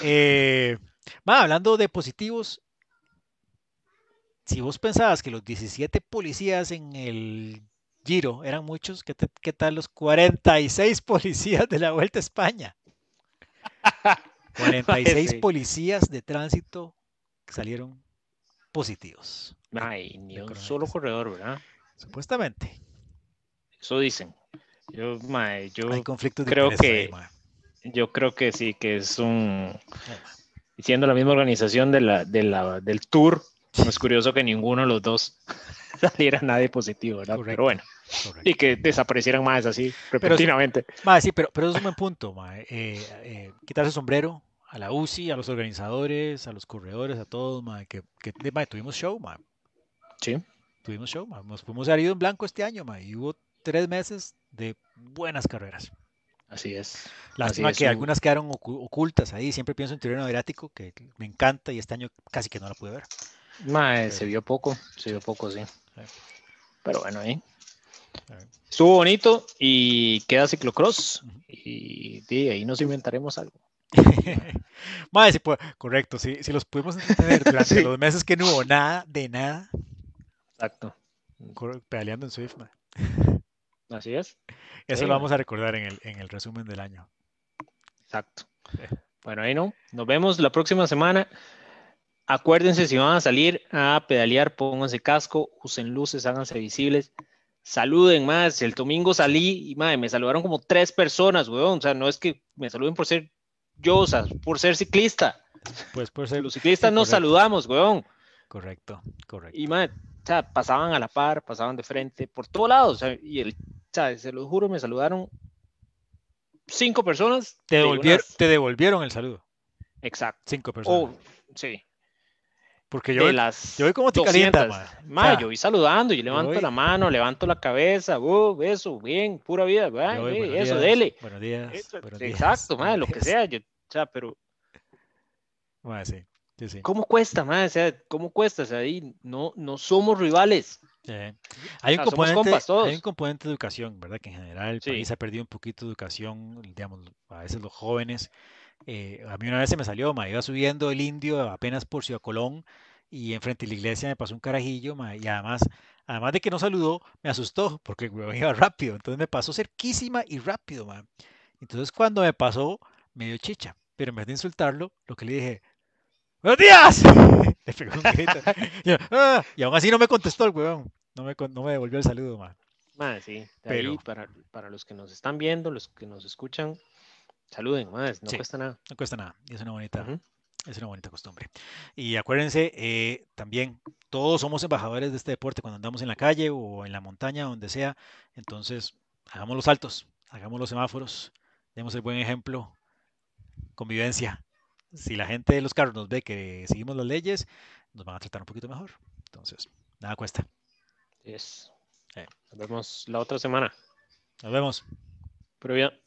eh, hablando de positivos, si vos pensabas que los 17 policías en el Giro eran muchos, ¿qué, qué tal los 46 policías de la Vuelta a España? 46 policías de tránsito salieron positivos. Ay, ni un solo corredor, ¿verdad? Supuestamente. Eso dicen. Yo, yo Hay conflictos creo que yo creo que sí, que es un siendo la misma organización de la, de la, del tour, no es curioso que ninguno de los dos saliera nadie positivo, ¿verdad? pero bueno. Y que desaparecieran más así, repentinamente. Pero, sí, pero, pero eso es un buen punto, eh, eh, quitarse el sombrero a la UCI, a los organizadores, a los corredores, a todos, que, que tuvimos show, ma. Sí. tuvimos show, nos fuimos a ido en blanco este año, y hubo tres meses de buenas carreras. Así es. Lástima que algunas quedaron ocultas ahí. Siempre pienso en Tireno Adriático, que me encanta y este año casi que no la pude ver. Mae, se vio poco, se vio poco, sí. Pero bueno, ahí. Estuvo bonito y queda ciclocross. Y de ahí nos inventaremos algo. Mae, sí, pues, correcto, sí, si los pudimos entender durante los meses que no hubo nada de nada. Exacto. Pedaleando en Swift, Así es. Eso lo vamos a recordar en el, en el resumen del año. Exacto. Bueno, ahí no. Nos vemos la próxima semana. Acuérdense si van a salir a pedalear, pónganse casco, usen luces, háganse visibles. Saluden más. El domingo salí y madre, me saludaron como tres personas, weón. O sea, no es que me saluden por ser yo, o sea, por ser ciclista. Pues por ser. Los ciclistas nos saludamos, weón. Correcto, correcto. Y madre, o sea, pasaban a la par, pasaban de frente, por todos lados. O sea, y el se lo juro, me saludaron cinco personas. Te, devolvieron, te devolvieron el saludo. Exacto. Cinco personas. Oh, sí. Porque yo, las yo voy como te calienta, ma. yo voy saludando, yo levanto la mano, levanto la cabeza, uh, eso, bien, pura vida, eso, dele. Buenos días. exacto, ma, lo que sea, yo, o sea, pero. sí. Sí, sí. ¿Cómo cuesta? O sea, ¿cómo cuesta? O sea, ahí no, no somos rivales. Hay, un componente, hay un componente de educación, ¿verdad? Que en general el país ha perdido un poquito de educación, digamos, a veces los jóvenes. Eh, a mí una vez se me salió, me iba subiendo el indio apenas por Ciudad Colón y enfrente de la iglesia me pasó un carajillo y además, además de que no saludó, me asustó porque iba rápido, entonces me pasó cerquísima y rápido, man. Entonces cuando me pasó, me dio chicha, pero en vez de insultarlo, lo que le dije, ¡Buenos días! Le pegó un grito. Ah", y, aún así no me contestó el weón. No me, no me devolvió el saludo. Man, sí. Pero... para, para, los que nos están viendo, los que nos escuchan, saluden, man. No cuesta nada. No cuesta nada. Es una bonita, es una bonita costumbre. Y acuérdense, eh, también, todos somos embajadores de este deporte cuando andamos en la calle o en la montaña, donde sea. Entonces, hagamos los saltos, hagamos los semáforos, demos el buen ejemplo, convivencia si la gente de los carros nos ve que seguimos las leyes, nos van a tratar un poquito mejor. Entonces, nada cuesta. Yes. Nos vemos la otra semana. Nos vemos. Pero bien.